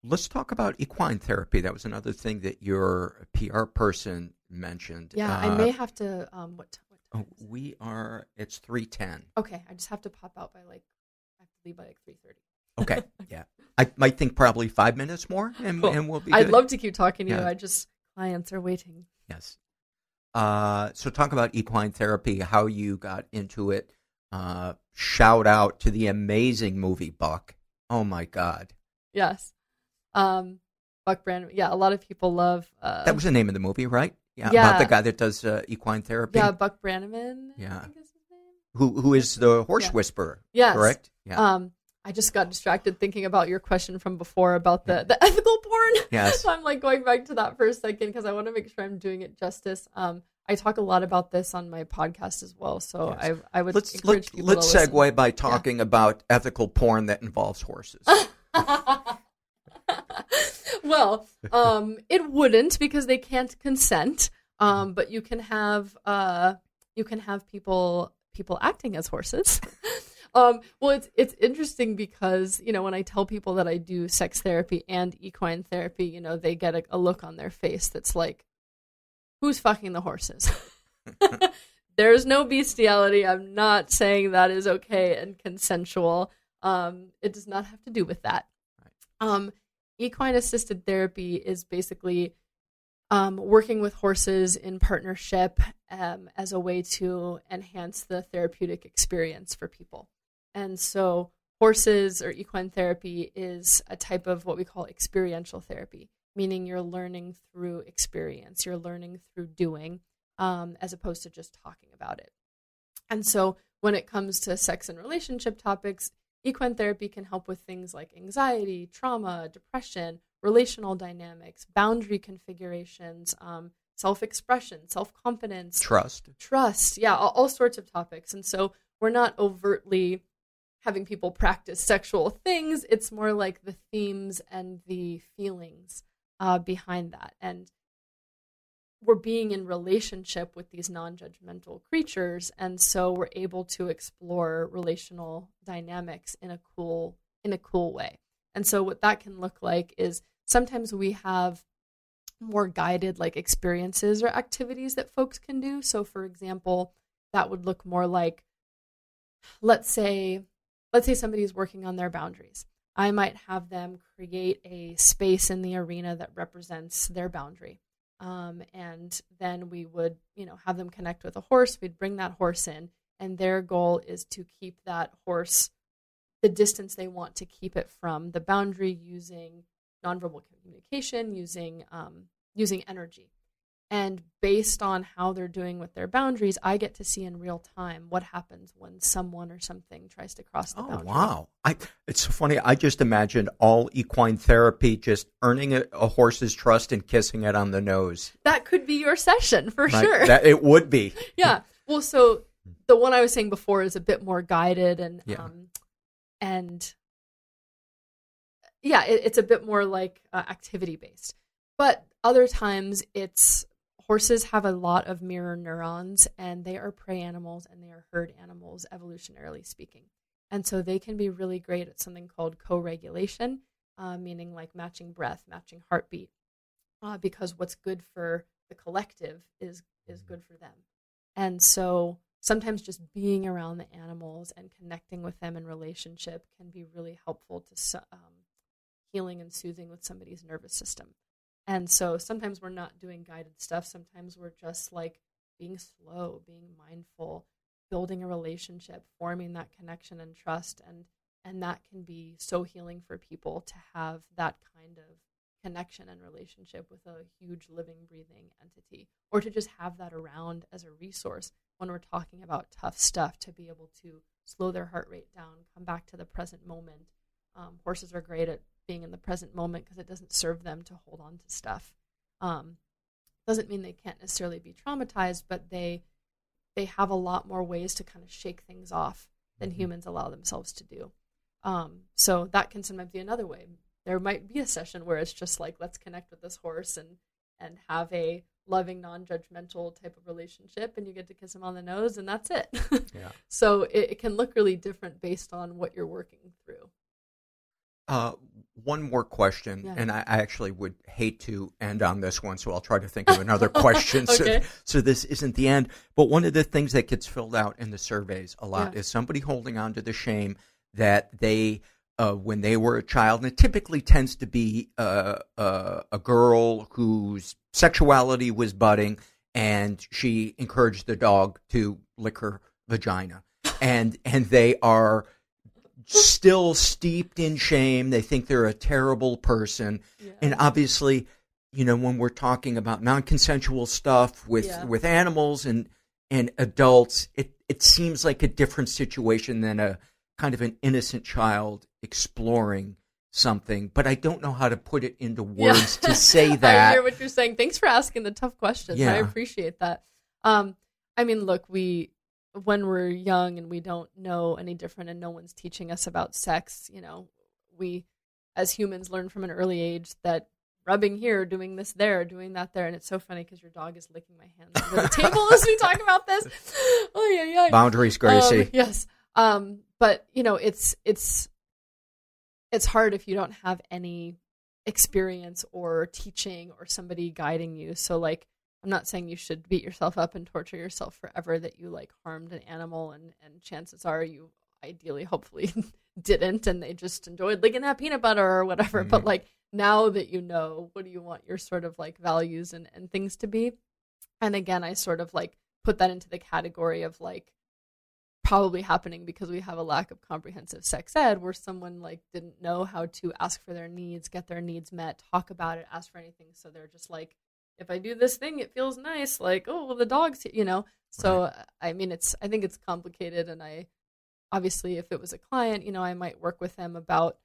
let's talk about equine therapy. That was another thing that your PR person mentioned. Yeah, Uh, I may have to um what, what oh, time is it? we are. It's three ten. Okay, I just have to pop out by like I have to leave by like 3:30. Okay, yeah. I might think probably five minutes more, and, Cool. and we'll be. I'd love to keep talking to you. I just clients are waiting. Yes. Uh, so talk about equine therapy, how you got into it. Uh, shout out to the amazing movie Buck. Oh my God, Yes. Um Buck Brand yeah, a lot of people love uh that was the name of the movie, right? Yeah, Yeah. about the guy that does uh, equine therapy. Yeah, Buck Brannaman. Yeah. think is his name. Who who is the horse Yeah. whisperer? Yes. correct. Yeah. Um, I just got distracted thinking about your question from before about the, the ethical porn. Yes. so I'm like going back to that for a second because I want to make sure I'm doing it justice. Um, I talk a lot about this on my podcast as well, so Yes. I I would let's people let's to listen. segue by talking about ethical porn that involves horses. well, um, it wouldn't because they can't consent. Um, but you can have uh, you can have people people acting as horses. um, well, it's it's interesting because you know when I tell people that I do sex therapy and equine therapy, you know they get a, a look on their face that's like, "Who's fucking the horses?" There's no bestiality. I'm not saying that is okay and consensual. Um, it does not have to do with that. Um, equine assisted therapy is basically um, working with horses in partnership um, as a way to enhance the therapeutic experience for people. And so, horses or equine therapy is a type of what we call experiential therapy, meaning you're learning through experience, you're learning through doing, um, as opposed to just talking about it. And so, when it comes to sex and relationship topics, equine therapy can help with things like anxiety, trauma, depression, relational dynamics, boundary configurations, um, self expression, self confidence, Trust. trust. Yeah, all, all sorts of topics. And so, we're not overtly having people practice sexual things, it's more like the themes and the feelings uh, behind that. And we're being in relationship with these non-judgmental creatures. And so we're able to explore relational dynamics in a cool in a cool way. And so what that can look like is sometimes we have more guided like experiences or activities that folks can do. So for example that would look more like let's say let's say somebody's working on their boundaries. I might have them create a space in the arena that represents their boundary. Um, and then we would you know have them connect with a horse. We'd bring that horse in and their goal is to keep that horse the distance they want to keep it from the boundary using nonverbal communication using um, using energy and based on how they're doing with their boundaries i get to see in real time what happens when someone or something tries to cross the boundary. Oh boundary wow! I, it's so funny. I just imagined all equine therapy just earning a, a horse's trust and kissing it on the nose. that could be your session for Right? sure That it would be. yeah. Well, so the one I was saying before is a bit more guided and Yeah. um, and yeah, it, it's a bit more like uh, activity based. But other times, it's horses have a lot of mirror neurons, and they are prey animals and they are herd animals, evolutionarily speaking. And so they can be really great at something called co-regulation, uh, meaning like matching breath, matching heartbeat, uh, because what's good for the collective is is good for them. And so sometimes just being around the animals and connecting with them in relationship can be really helpful to um, healing and soothing with somebody's nervous system. And so sometimes we're not doing guided stuff. Sometimes we're just like being slow, being mindful, building a relationship, forming that connection and trust and and that can be so healing for people to have that kind of connection and relationship with a huge living breathing entity or to just have that around as a resource when we're talking about tough stuff to be able to slow their heart rate down come back to the present moment um, horses are great at being in the present moment because it doesn't serve them to hold on to stuff um, doesn't mean they can't necessarily be traumatized but they they have a lot more ways to kind of shake things off than humans allow themselves to do um, so that can sometimes be another way there might be a session where it's just like let's connect with this horse and and have a loving, non-judgmental type of relationship, and you get to kiss him on the nose, and that's it. Yeah. so it, it can look really different based on what you're working through. Uh, one more question, Yeah. and I, I actually would hate to end on this one, so I'll try to think of another question. Okay. So, so this isn't the end. But one of the things that gets filled out in the surveys a lot Yeah. is somebody holding on to the shame that they, uh, when they were a child, and it typically tends to be uh, uh, a girl whose sexuality was budding, and she encouraged the dog to lick her vagina, and and they are still steeped in shame. They think they're a terrible person. And obviously, you know, when we're talking about non-consensual stuff with Yeah. with animals and and adults, it it seems like a different situation than a kind of an innocent child exploring something, but I don't know how to put it into words to say that. I hear what you're saying. Thanks for asking the tough questions. I appreciate that. Um, I mean, look, we when we're young and we don't know any different, and no one's teaching us about sex. You know, we as humans learn from an early age that rubbing here, doing this there, doing that there, and it's so funny because your dog is licking my hands under the table as we talk about this. Oh yeah, yeah. Boundaries, Gracie. Um, yes. Um, but you know, it's it's it's hard if you don't have any experience or teaching or somebody guiding you. So like I'm not saying you should beat yourself up and torture yourself forever that you like harmed an animal and and chances are you ideally hopefully didn't and they just enjoyed licking that peanut butter or whatever. Mm-hmm. But like now that you know, what do you want your sort of like values and, and things to be? And again, I sort of like put that into the category of like probably happening because we have a lack of comprehensive sex ed where someone like didn't know how to ask for their needs, get their needs met, talk about it, ask for anything. So they're just like, if I do this thing, it feels nice. Like, oh, well, the dog's, here," you know. So I mean, it's I think it's complicated, and I obviously, if it was a client, you know, I might work with them about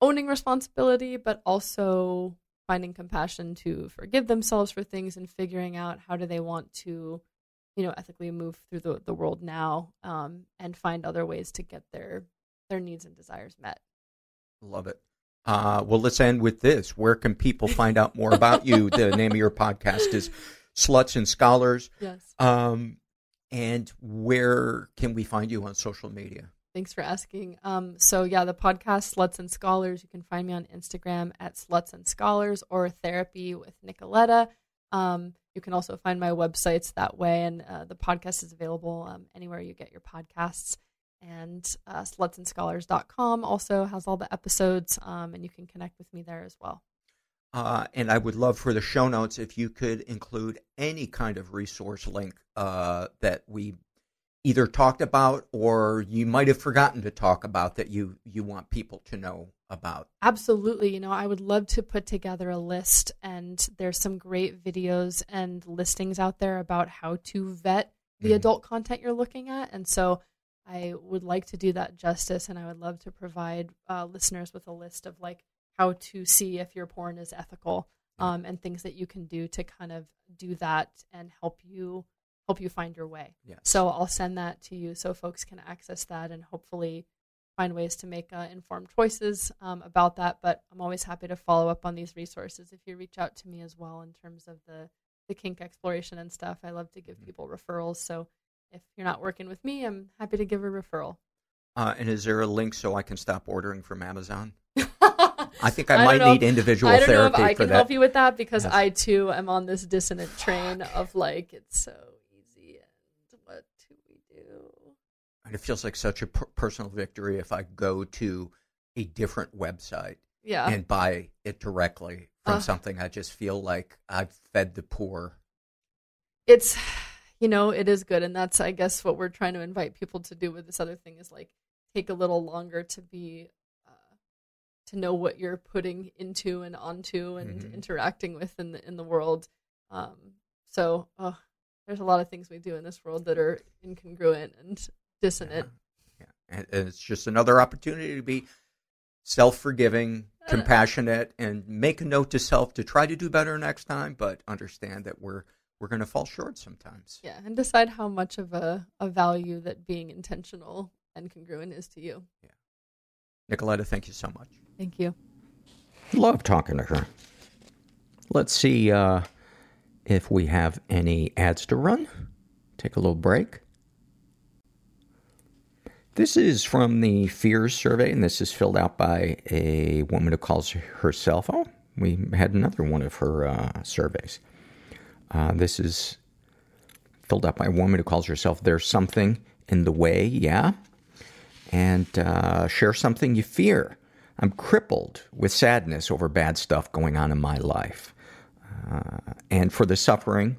owning responsibility, but also finding compassion to forgive themselves for things and figuring out how do they want to you know ethically move through the, the world now um, and find other ways to get their their needs and desires met Love it. Uh, well, let's end with this. Where can people find out more about you? The name of your podcast is Sluts and Scholars. yes Um, and where can we find you on social media? thanks for asking um, so yeah the podcast sluts and scholars you can find me on instagram at sluts and scholars or therapy with nicoletta um, you can also find my websites that way and uh, the podcast is available um, anywhere you get your podcasts and uh, slutsandscholars.com also has all the episodes um, and you can connect with me there as well Uh, and I would love for the show notes if you could include any kind of resource link uh, that we either talked about or you might have forgotten to talk about that you you want people to know about. Absolutely. You know, I would love to put together a list, and there's some great videos and listings out there about how to vet the Mhm. adult content you're looking at. And so I would like to do that justice, and I would love to provide uh, listeners with a list of like how to see if your porn is ethical um, and things that you can do to kind of do that and help you help you find your way. Yes. So I'll send that to you so folks can access that and hopefully find ways to make uh, informed choices um, about that. But I'm always happy to follow up on these resources if you reach out to me as well in terms of the the kink exploration and stuff. I love to give people referrals. So if you're not working with me, I'm happy to give a referral. Uh, and is there a link so I can stop ordering from Amazon? I think I, don't might need if- individual I don't know if I can that. help you with that because Yes. I too am on this dissonant train of like it's so easy and what do we do? And it feels like such a per- personal victory if I go to a different website Yeah. and buy it directly from Ugh. something. I just feel like I've fed the poor. it's you know it is good and that's i guess what we're trying to invite people to do with this other thing is like take a little longer to be uh, to know what you're putting into and onto and Mhm. interacting with in the in the world um so uh, there's a lot of things we do in this world that are incongruent and dissonant Yeah. And, and it's just another opportunity to be self forgiving, Uh. compassionate, and make a note to self to try to do better next time, but understand that we're we're going to fall short sometimes. yeah and decide how much of a, a value that being intentional and congruent is to you Yeah. Nicoletta, thank you so much. thank you Love talking to her. let's see uh, if we have any ads to run. Take a little break. This is from the Fears survey, and this is filled out by a woman who calls herself. Oh, we had another one of her uh, surveys. Uh, this is filled out by a woman who calls herself There's Something in the Way, yeah. And uh, share something you fear. I'm crippled with sadness over bad stuff going on in my life. Uh, and for the suffering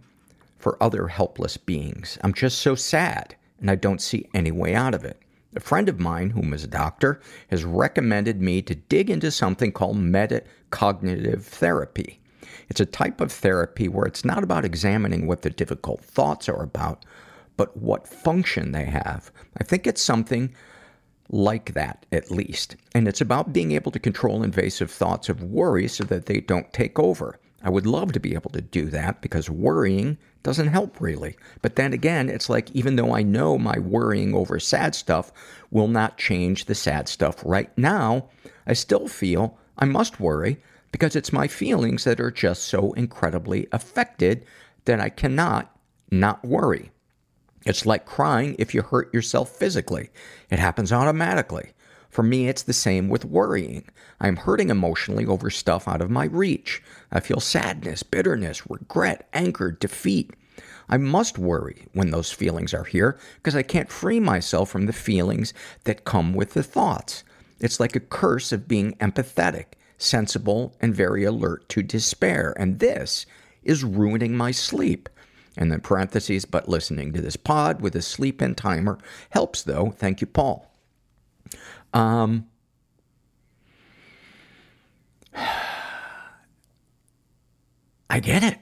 for other helpless beings. I'm just so sad, and I don't see any way out of it. A friend of mine, whom is a doctor, has recommended me to dig into something called metacognitive therapy. It's a type of therapy where it's not about examining what the difficult thoughts are about, but what function they have. I think it's something like that, at least. And it's about being able to control invasive thoughts of worry so that they don't take over. I would love to be able to do that because worrying doesn't help really. But then again, it's like even though I know my worrying over sad stuff will not change the sad stuff right now, I still feel I must worry because it's my feelings that are just so incredibly affected that I cannot not worry. It's like crying if you hurt yourself physically. It happens automatically. For me, it's the same with worrying. I'm hurting emotionally over stuff out of my reach. I feel sadness, bitterness, regret, anger, defeat. I must worry when those feelings are here because I can't free myself from the feelings that come with the thoughts. It's like a curse of being empathetic, sensible, and very alert to despair. And this is ruining my sleep. And then parentheses, but listening to this pod with a sleep in timer helps though. Thank you, Paul. Um, I get it.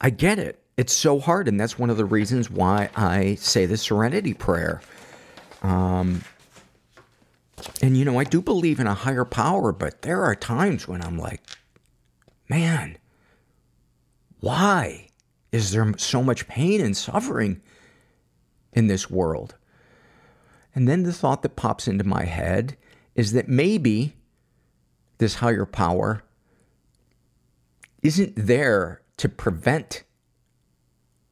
I get it. It's so hard, and that's one of the reasons why I say the Serenity Prayer. Um, and you know, I do believe in a higher power, but there are times when I'm like, man, why is there so much pain and suffering in this world? And then the thought that pops into my head is that maybe this higher power isn't there to prevent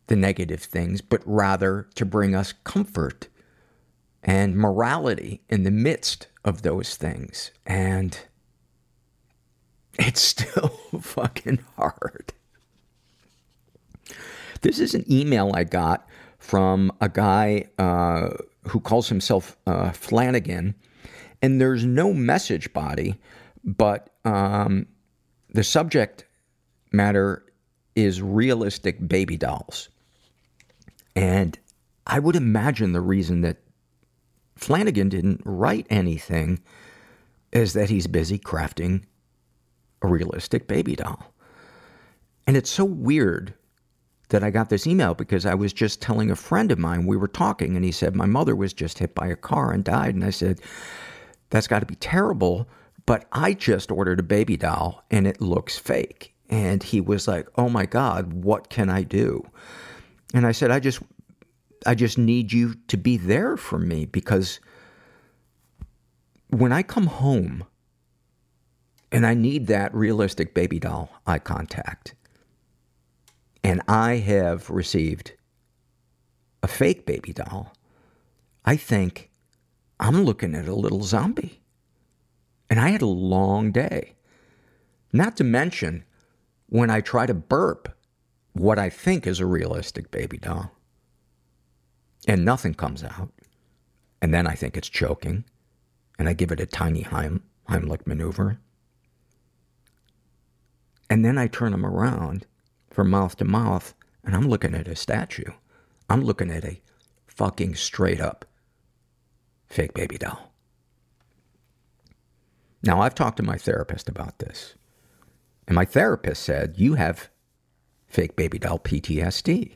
the negative things, but rather to bring us comfort and morality in the midst of those things. And it's still fucking hard. This is an email I got from a guy uh, who calls himself uh, Flanagan, and there's no message body, but um, the subject matter is realistic baby dolls. And I would imagine the reason that Flanagan didn't write anything is that he's busy crafting a realistic baby doll. And it's so weird that I got this email because I was just telling a friend of mine, we were talking, and he said, My mother was just hit by a car and died. And I said, That's got to be terrible. But I just ordered a baby doll and it looks fake. And he was like, Oh my God, what can I do? And I said, I just, I just need you to be there for me because when I come home and I need that realistic baby doll eye contact, and I have received a fake baby doll, I think I'm looking at a little zombie. And I had a long day. Not to mention when I try to burp what I think is a realistic baby doll and nothing comes out. And then I think it's choking and I give it a tiny Heim, Heimlich maneuver. And then I turn him around from mouth to mouth, and I'm looking at a statue. I'm looking at a fucking straight up fake baby doll. Now, I've talked to my therapist about this, and my therapist said, You have fake baby doll PTSD.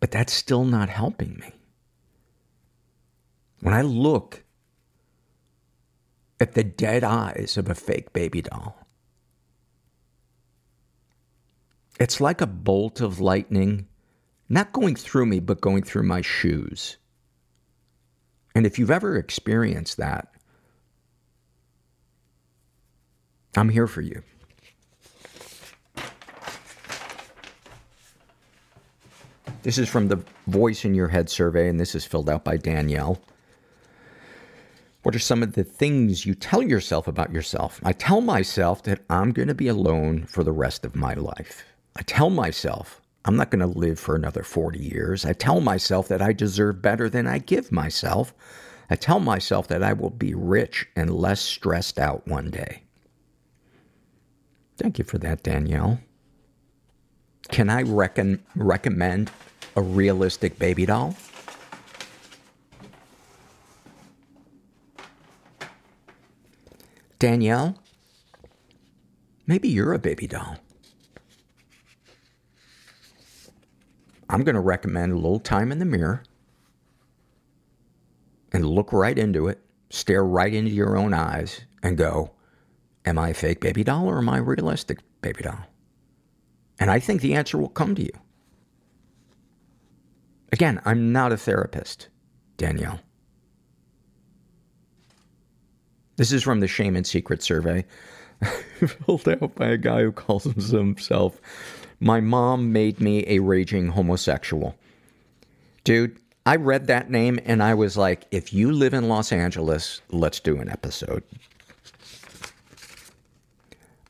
But that's still not helping me. When I look at the dead eyes of a fake baby doll, it's like a bolt of lightning, not going through me, but going through my shoes. And if you've ever experienced that, I'm here for you. This is from the Voice in Your Head survey, and this is filled out by Danielle. What are some of the things you tell yourself about yourself? I tell myself that I'm going to be alone for the rest of my life. I tell myself I'm not going to live for another 40 years. I tell myself that I deserve better than I give myself. I tell myself that I will be rich and less stressed out one day. Thank you for that, Danielle. Can I recon- recommend a realistic baby doll? Danielle, maybe you're a baby doll. I'm going to recommend a little time in the mirror and look right into it, stare right into your own eyes, and go, Am I a fake baby doll or am I a realistic baby doll? And I think the answer will come to you. Again, I'm not a therapist, Danielle. This is from the Shame and Secret survey, filled out by a guy who calls himself, My mom made me a raging homosexual. Dude, I read that name and I was like, if you live in Los Angeles, let's do an episode.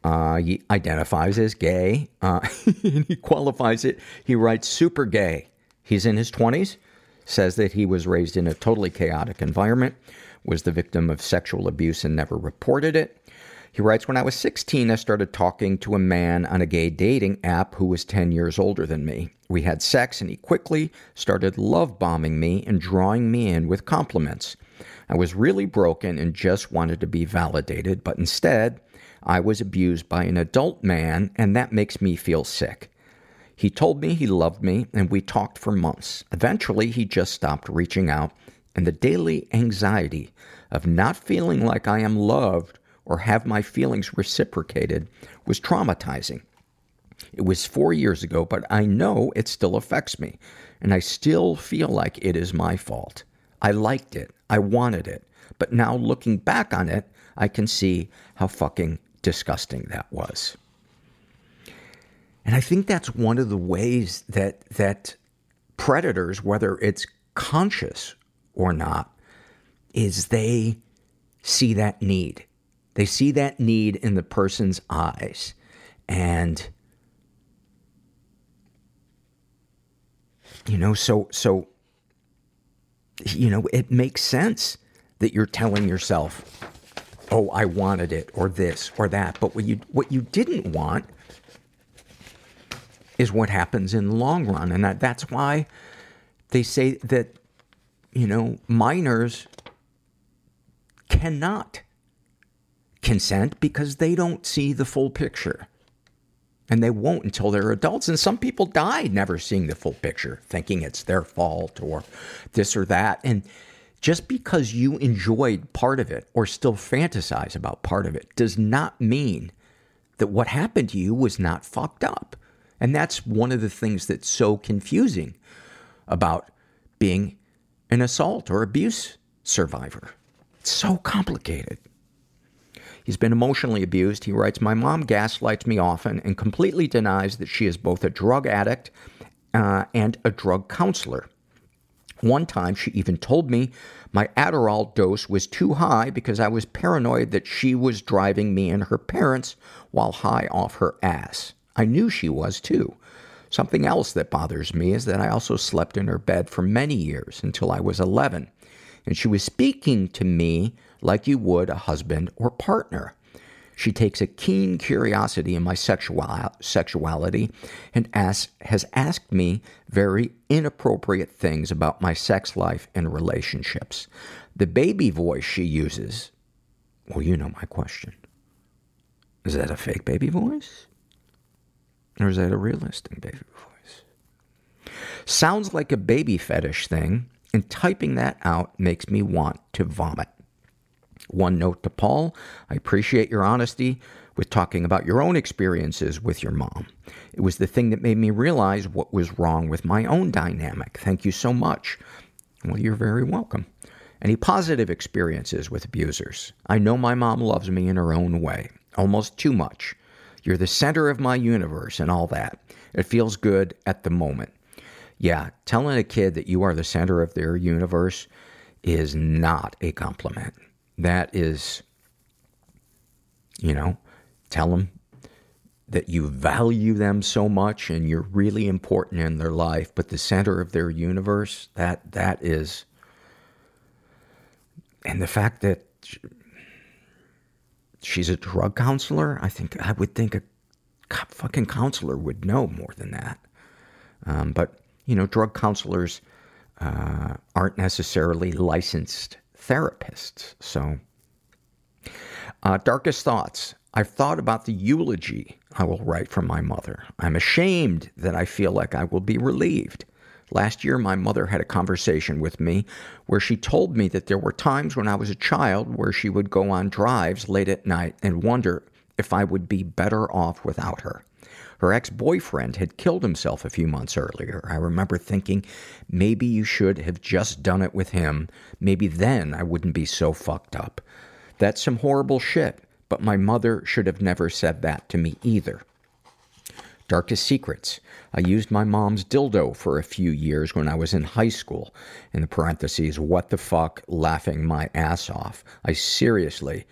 Uh, he identifies as gay. Uh, he qualifies it. He writes super gay. He's in his 20s, says that he was raised in a totally chaotic environment, was the victim of sexual abuse and never reported it. He writes, When I was 16, I started talking to a man on a gay dating app who was 10 years older than me. We had sex, and he quickly started love bombing me and drawing me in with compliments. I was really broken and just wanted to be validated, but instead, I was abused by an adult man, and that makes me feel sick. He told me he loved me, and we talked for months. Eventually, he just stopped reaching out, and the daily anxiety of not feeling like I am loved or have my feelings reciprocated was traumatizing. It was four years ago, but I know it still affects me, and I still feel like it is my fault. I liked it, I wanted it, but now looking back on it, I can see how fucking disgusting that was. And I think that's one of the ways that that predators, whether it's conscious or not, is they see that need. They see that need in the person's eyes. And you know, so so you know, it makes sense that you're telling yourself, "Oh, I wanted it," or this or that. But what you what you didn't want is what happens in the long run, and that, that's why they say that you know minors cannot consent because they don't see the full picture. And they won't until they're adults. And some people die never seeing the full picture, thinking it's their fault or this or that. And just because you enjoyed part of it or still fantasize about part of it does not mean that what happened to you was not fucked up. And that's one of the things that's so confusing about being an assault or abuse survivor. It's so complicated. He's been emotionally abused. He writes, My mom gaslights me often and completely denies that she is both a drug addict uh, and a drug counselor. One time, she even told me my Adderall dose was too high because I was paranoid that she was driving me and her parents while high off her ass. I knew she was too. Something else that bothers me is that I also slept in her bed for many years until I was 11, and she was speaking to me like you would a husband or partner. She takes a keen curiosity in my sexual, sexuality and has asked me very inappropriate things about my sex life and relationships. The baby voice she uses, well, you know my question. Is that a fake baby voice? Or is that a realistic baby voice? Sounds like a baby fetish thing, and typing that out makes me want to vomit. One note to Paul I appreciate your honesty with talking about your own experiences with your mom. It was the thing that made me realize what was wrong with my own dynamic. Thank you so much. Well, you're very welcome. Any positive experiences with abusers? I know my mom loves me in her own way. almost too much. You're the center of my universe and all that. It feels good at the moment. Yeah, telling a kid that you are the center of their universe is not a compliment. That is, you know, tell them that you value them so much and you're really important in their life, but the center of their universe, that that is and the fact that she's a drug counselor, I think I would think a fucking counselor would know more than that. Um, but you know, drug counselors uh, aren't necessarily licensed therapists. So, uh, darkest thoughts. I've thought about the eulogy I will write for my mother. I'm ashamed that I feel like I will be relieved. Last year, my mother had a conversation with me where she told me that there were times when I was a child where she would go on drives late at night and wonder if I would be better off without her. Her ex boyfriend had killed himself a few months earlier. I remember thinking, maybe you should have just done it with him. Maybe then I wouldn't be so fucked up. That's some horrible shit, but my mother should have never said that to me either. Darkest secrets. I used my mom's dildo for a few years when I was in high school. In the parentheses, what the fuck, laughing my ass off. I seriously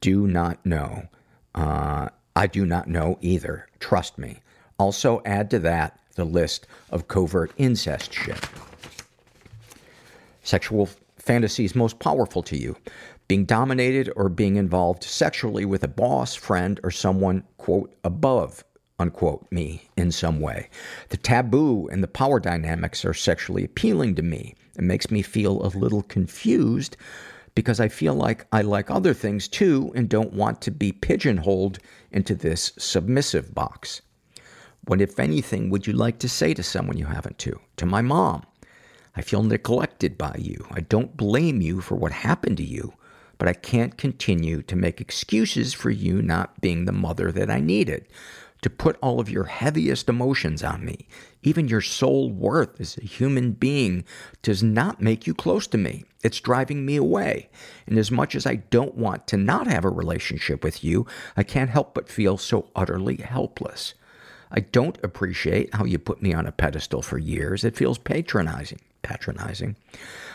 do not know. Uh, I do not know either. Trust me. Also, add to that the list of covert incest shit. Sexual fantasies most powerful to you being dominated or being involved sexually with a boss, friend, or someone, quote, above, unquote, me in some way. The taboo and the power dynamics are sexually appealing to me. It makes me feel a little confused because I feel like I like other things too and don't want to be pigeonholed into this submissive box. What, if anything, would you like to say to someone you haven't to? To my mom. I feel neglected by you. I don't blame you for what happened to you, but I can't continue to make excuses for you not being the mother that I needed. To put all of your heaviest emotions on me, even your soul worth as a human being, does not make you close to me. It's driving me away. And as much as I don't want to not have a relationship with you, I can't help but feel so utterly helpless. I don't appreciate how you put me on a pedestal for years. It feels patronizing. Patronizing.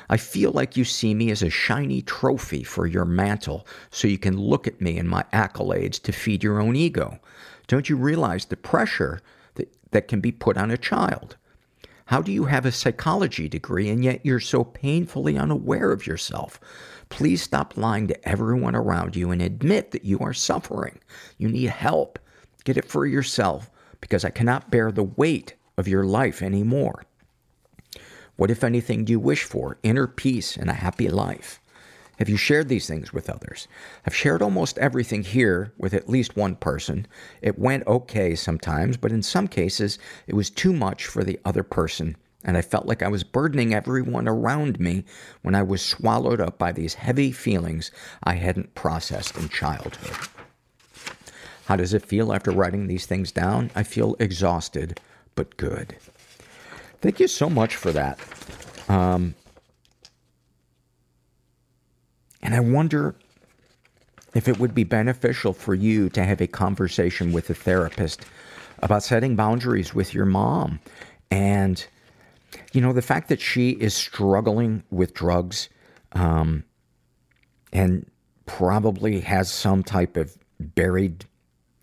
I feel like you see me as a shiny trophy for your mantle so you can look at me and my accolades to feed your own ego. Don't you realize the pressure that, that can be put on a child? How do you have a psychology degree and yet you're so painfully unaware of yourself? Please stop lying to everyone around you and admit that you are suffering. You need help. Get it for yourself because I cannot bear the weight of your life anymore. What, if anything, do you wish for? Inner peace and a happy life. Have you shared these things with others? I've shared almost everything here with at least one person. It went okay sometimes, but in some cases, it was too much for the other person, and I felt like I was burdening everyone around me when I was swallowed up by these heavy feelings I hadn't processed in childhood. How does it feel after writing these things down? I feel exhausted, but good. Thank you so much for that. Um, and I wonder if it would be beneficial for you to have a conversation with a therapist about setting boundaries with your mom. And, you know, the fact that she is struggling with drugs um, and probably has some type of buried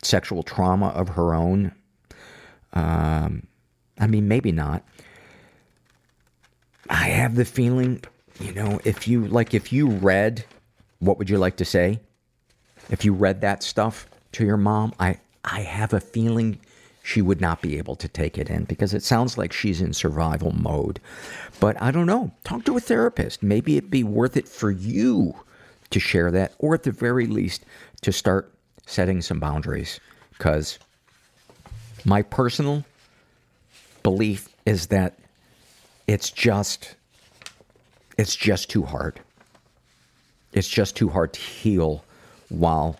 sexual trauma of her own. Um, I mean, maybe not. I have the feeling, you know, if you like, if you read, what would you like to say? If you read that stuff to your mom, I, I have a feeling she would not be able to take it in because it sounds like she's in survival mode. But I don't know. Talk to a therapist. Maybe it'd be worth it for you to share that, or at the very least, to start setting some boundaries. Because my personal belief is that it's just it's just too hard. It's just too hard to heal while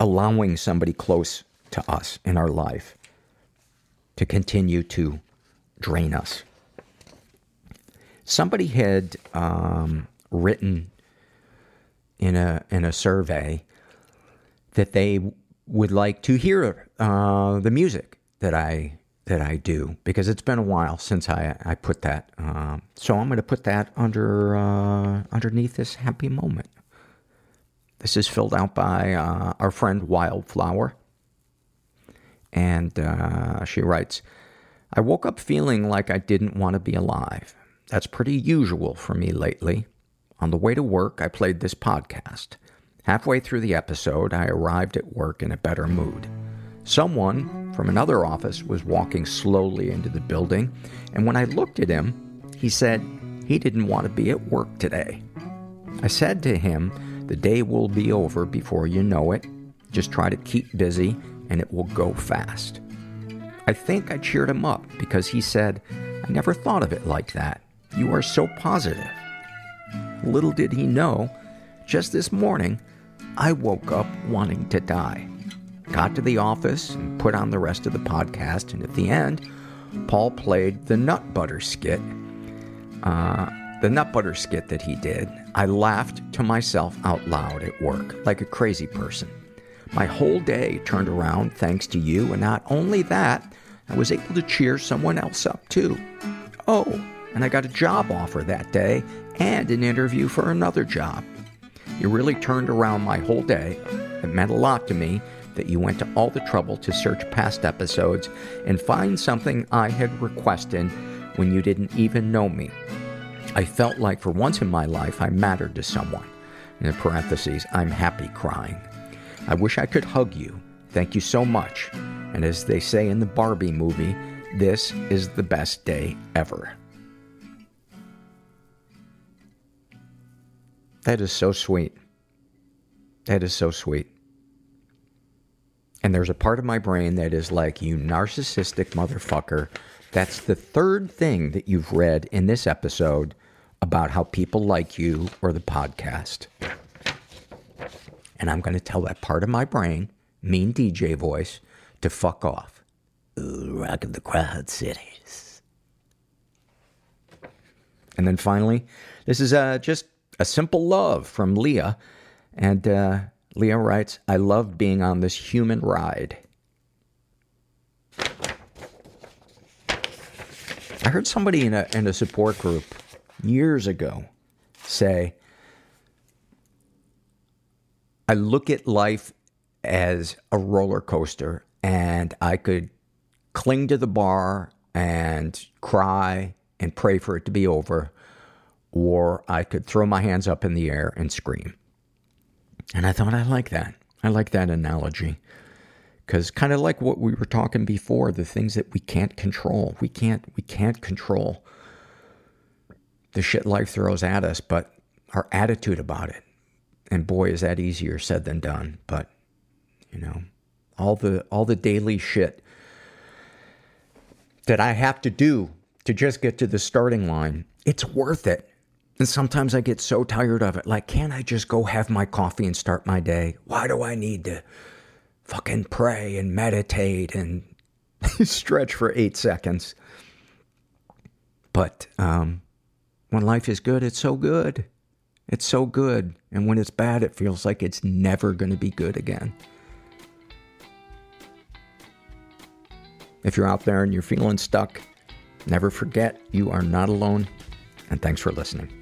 allowing somebody close to us in our life to continue to drain us. Somebody had um, written in a in a survey that they would like to hear uh, the music that I that I do because it's been a while since I I put that. Um, so I'm going to put that under uh, underneath this happy moment. This is filled out by uh, our friend Wildflower, and uh, she writes, "I woke up feeling like I didn't want to be alive. That's pretty usual for me lately. On the way to work, I played this podcast." Halfway through the episode, I arrived at work in a better mood. Someone from another office was walking slowly into the building, and when I looked at him, he said he didn't want to be at work today. I said to him, The day will be over before you know it. Just try to keep busy, and it will go fast. I think I cheered him up because he said, I never thought of it like that. You are so positive. Little did he know, just this morning, I woke up wanting to die. Got to the office and put on the rest of the podcast, and at the end, Paul played the nut butter skit. Uh, the nut butter skit that he did, I laughed to myself out loud at work, like a crazy person. My whole day turned around thanks to you, and not only that, I was able to cheer someone else up too. Oh, and I got a job offer that day and an interview for another job. You really turned around my whole day. It meant a lot to me that you went to all the trouble to search past episodes and find something I had requested when you didn't even know me. I felt like for once in my life I mattered to someone. In parentheses, I'm happy crying. I wish I could hug you. Thank you so much. And as they say in the Barbie movie, this is the best day ever. That is so sweet. That is so sweet. And there's a part of my brain that is like, you narcissistic motherfucker. That's the third thing that you've read in this episode about how people like you or the podcast. And I'm going to tell that part of my brain, mean DJ voice, to fuck off. Ooh, of the crowd cities. And then finally, this is uh, just a simple love from Leah. And uh, Leah writes, I love being on this human ride. I heard somebody in a, in a support group years ago say, I look at life as a roller coaster, and I could cling to the bar and cry and pray for it to be over, or I could throw my hands up in the air and scream. And I thought, I like that. I like that analogy. Because kind of like what we were talking before, the things that we can't control. We can't, we can't control the shit life throws at us, but our attitude about it. And boy, is that easier said than done. But, you know, all the, all the daily shit that I have to do to just get to the starting line, it's worth it. And sometimes I get so tired of it. Like, can't I just go have my coffee and start my day? Why do I need to fucking pray and meditate and stretch for eight seconds? But um, when life is good, it's so good. It's so good. And when it's bad, it feels like it's never going to be good again. If you're out there and you're feeling stuck, never forget you are not alone. And thanks for listening.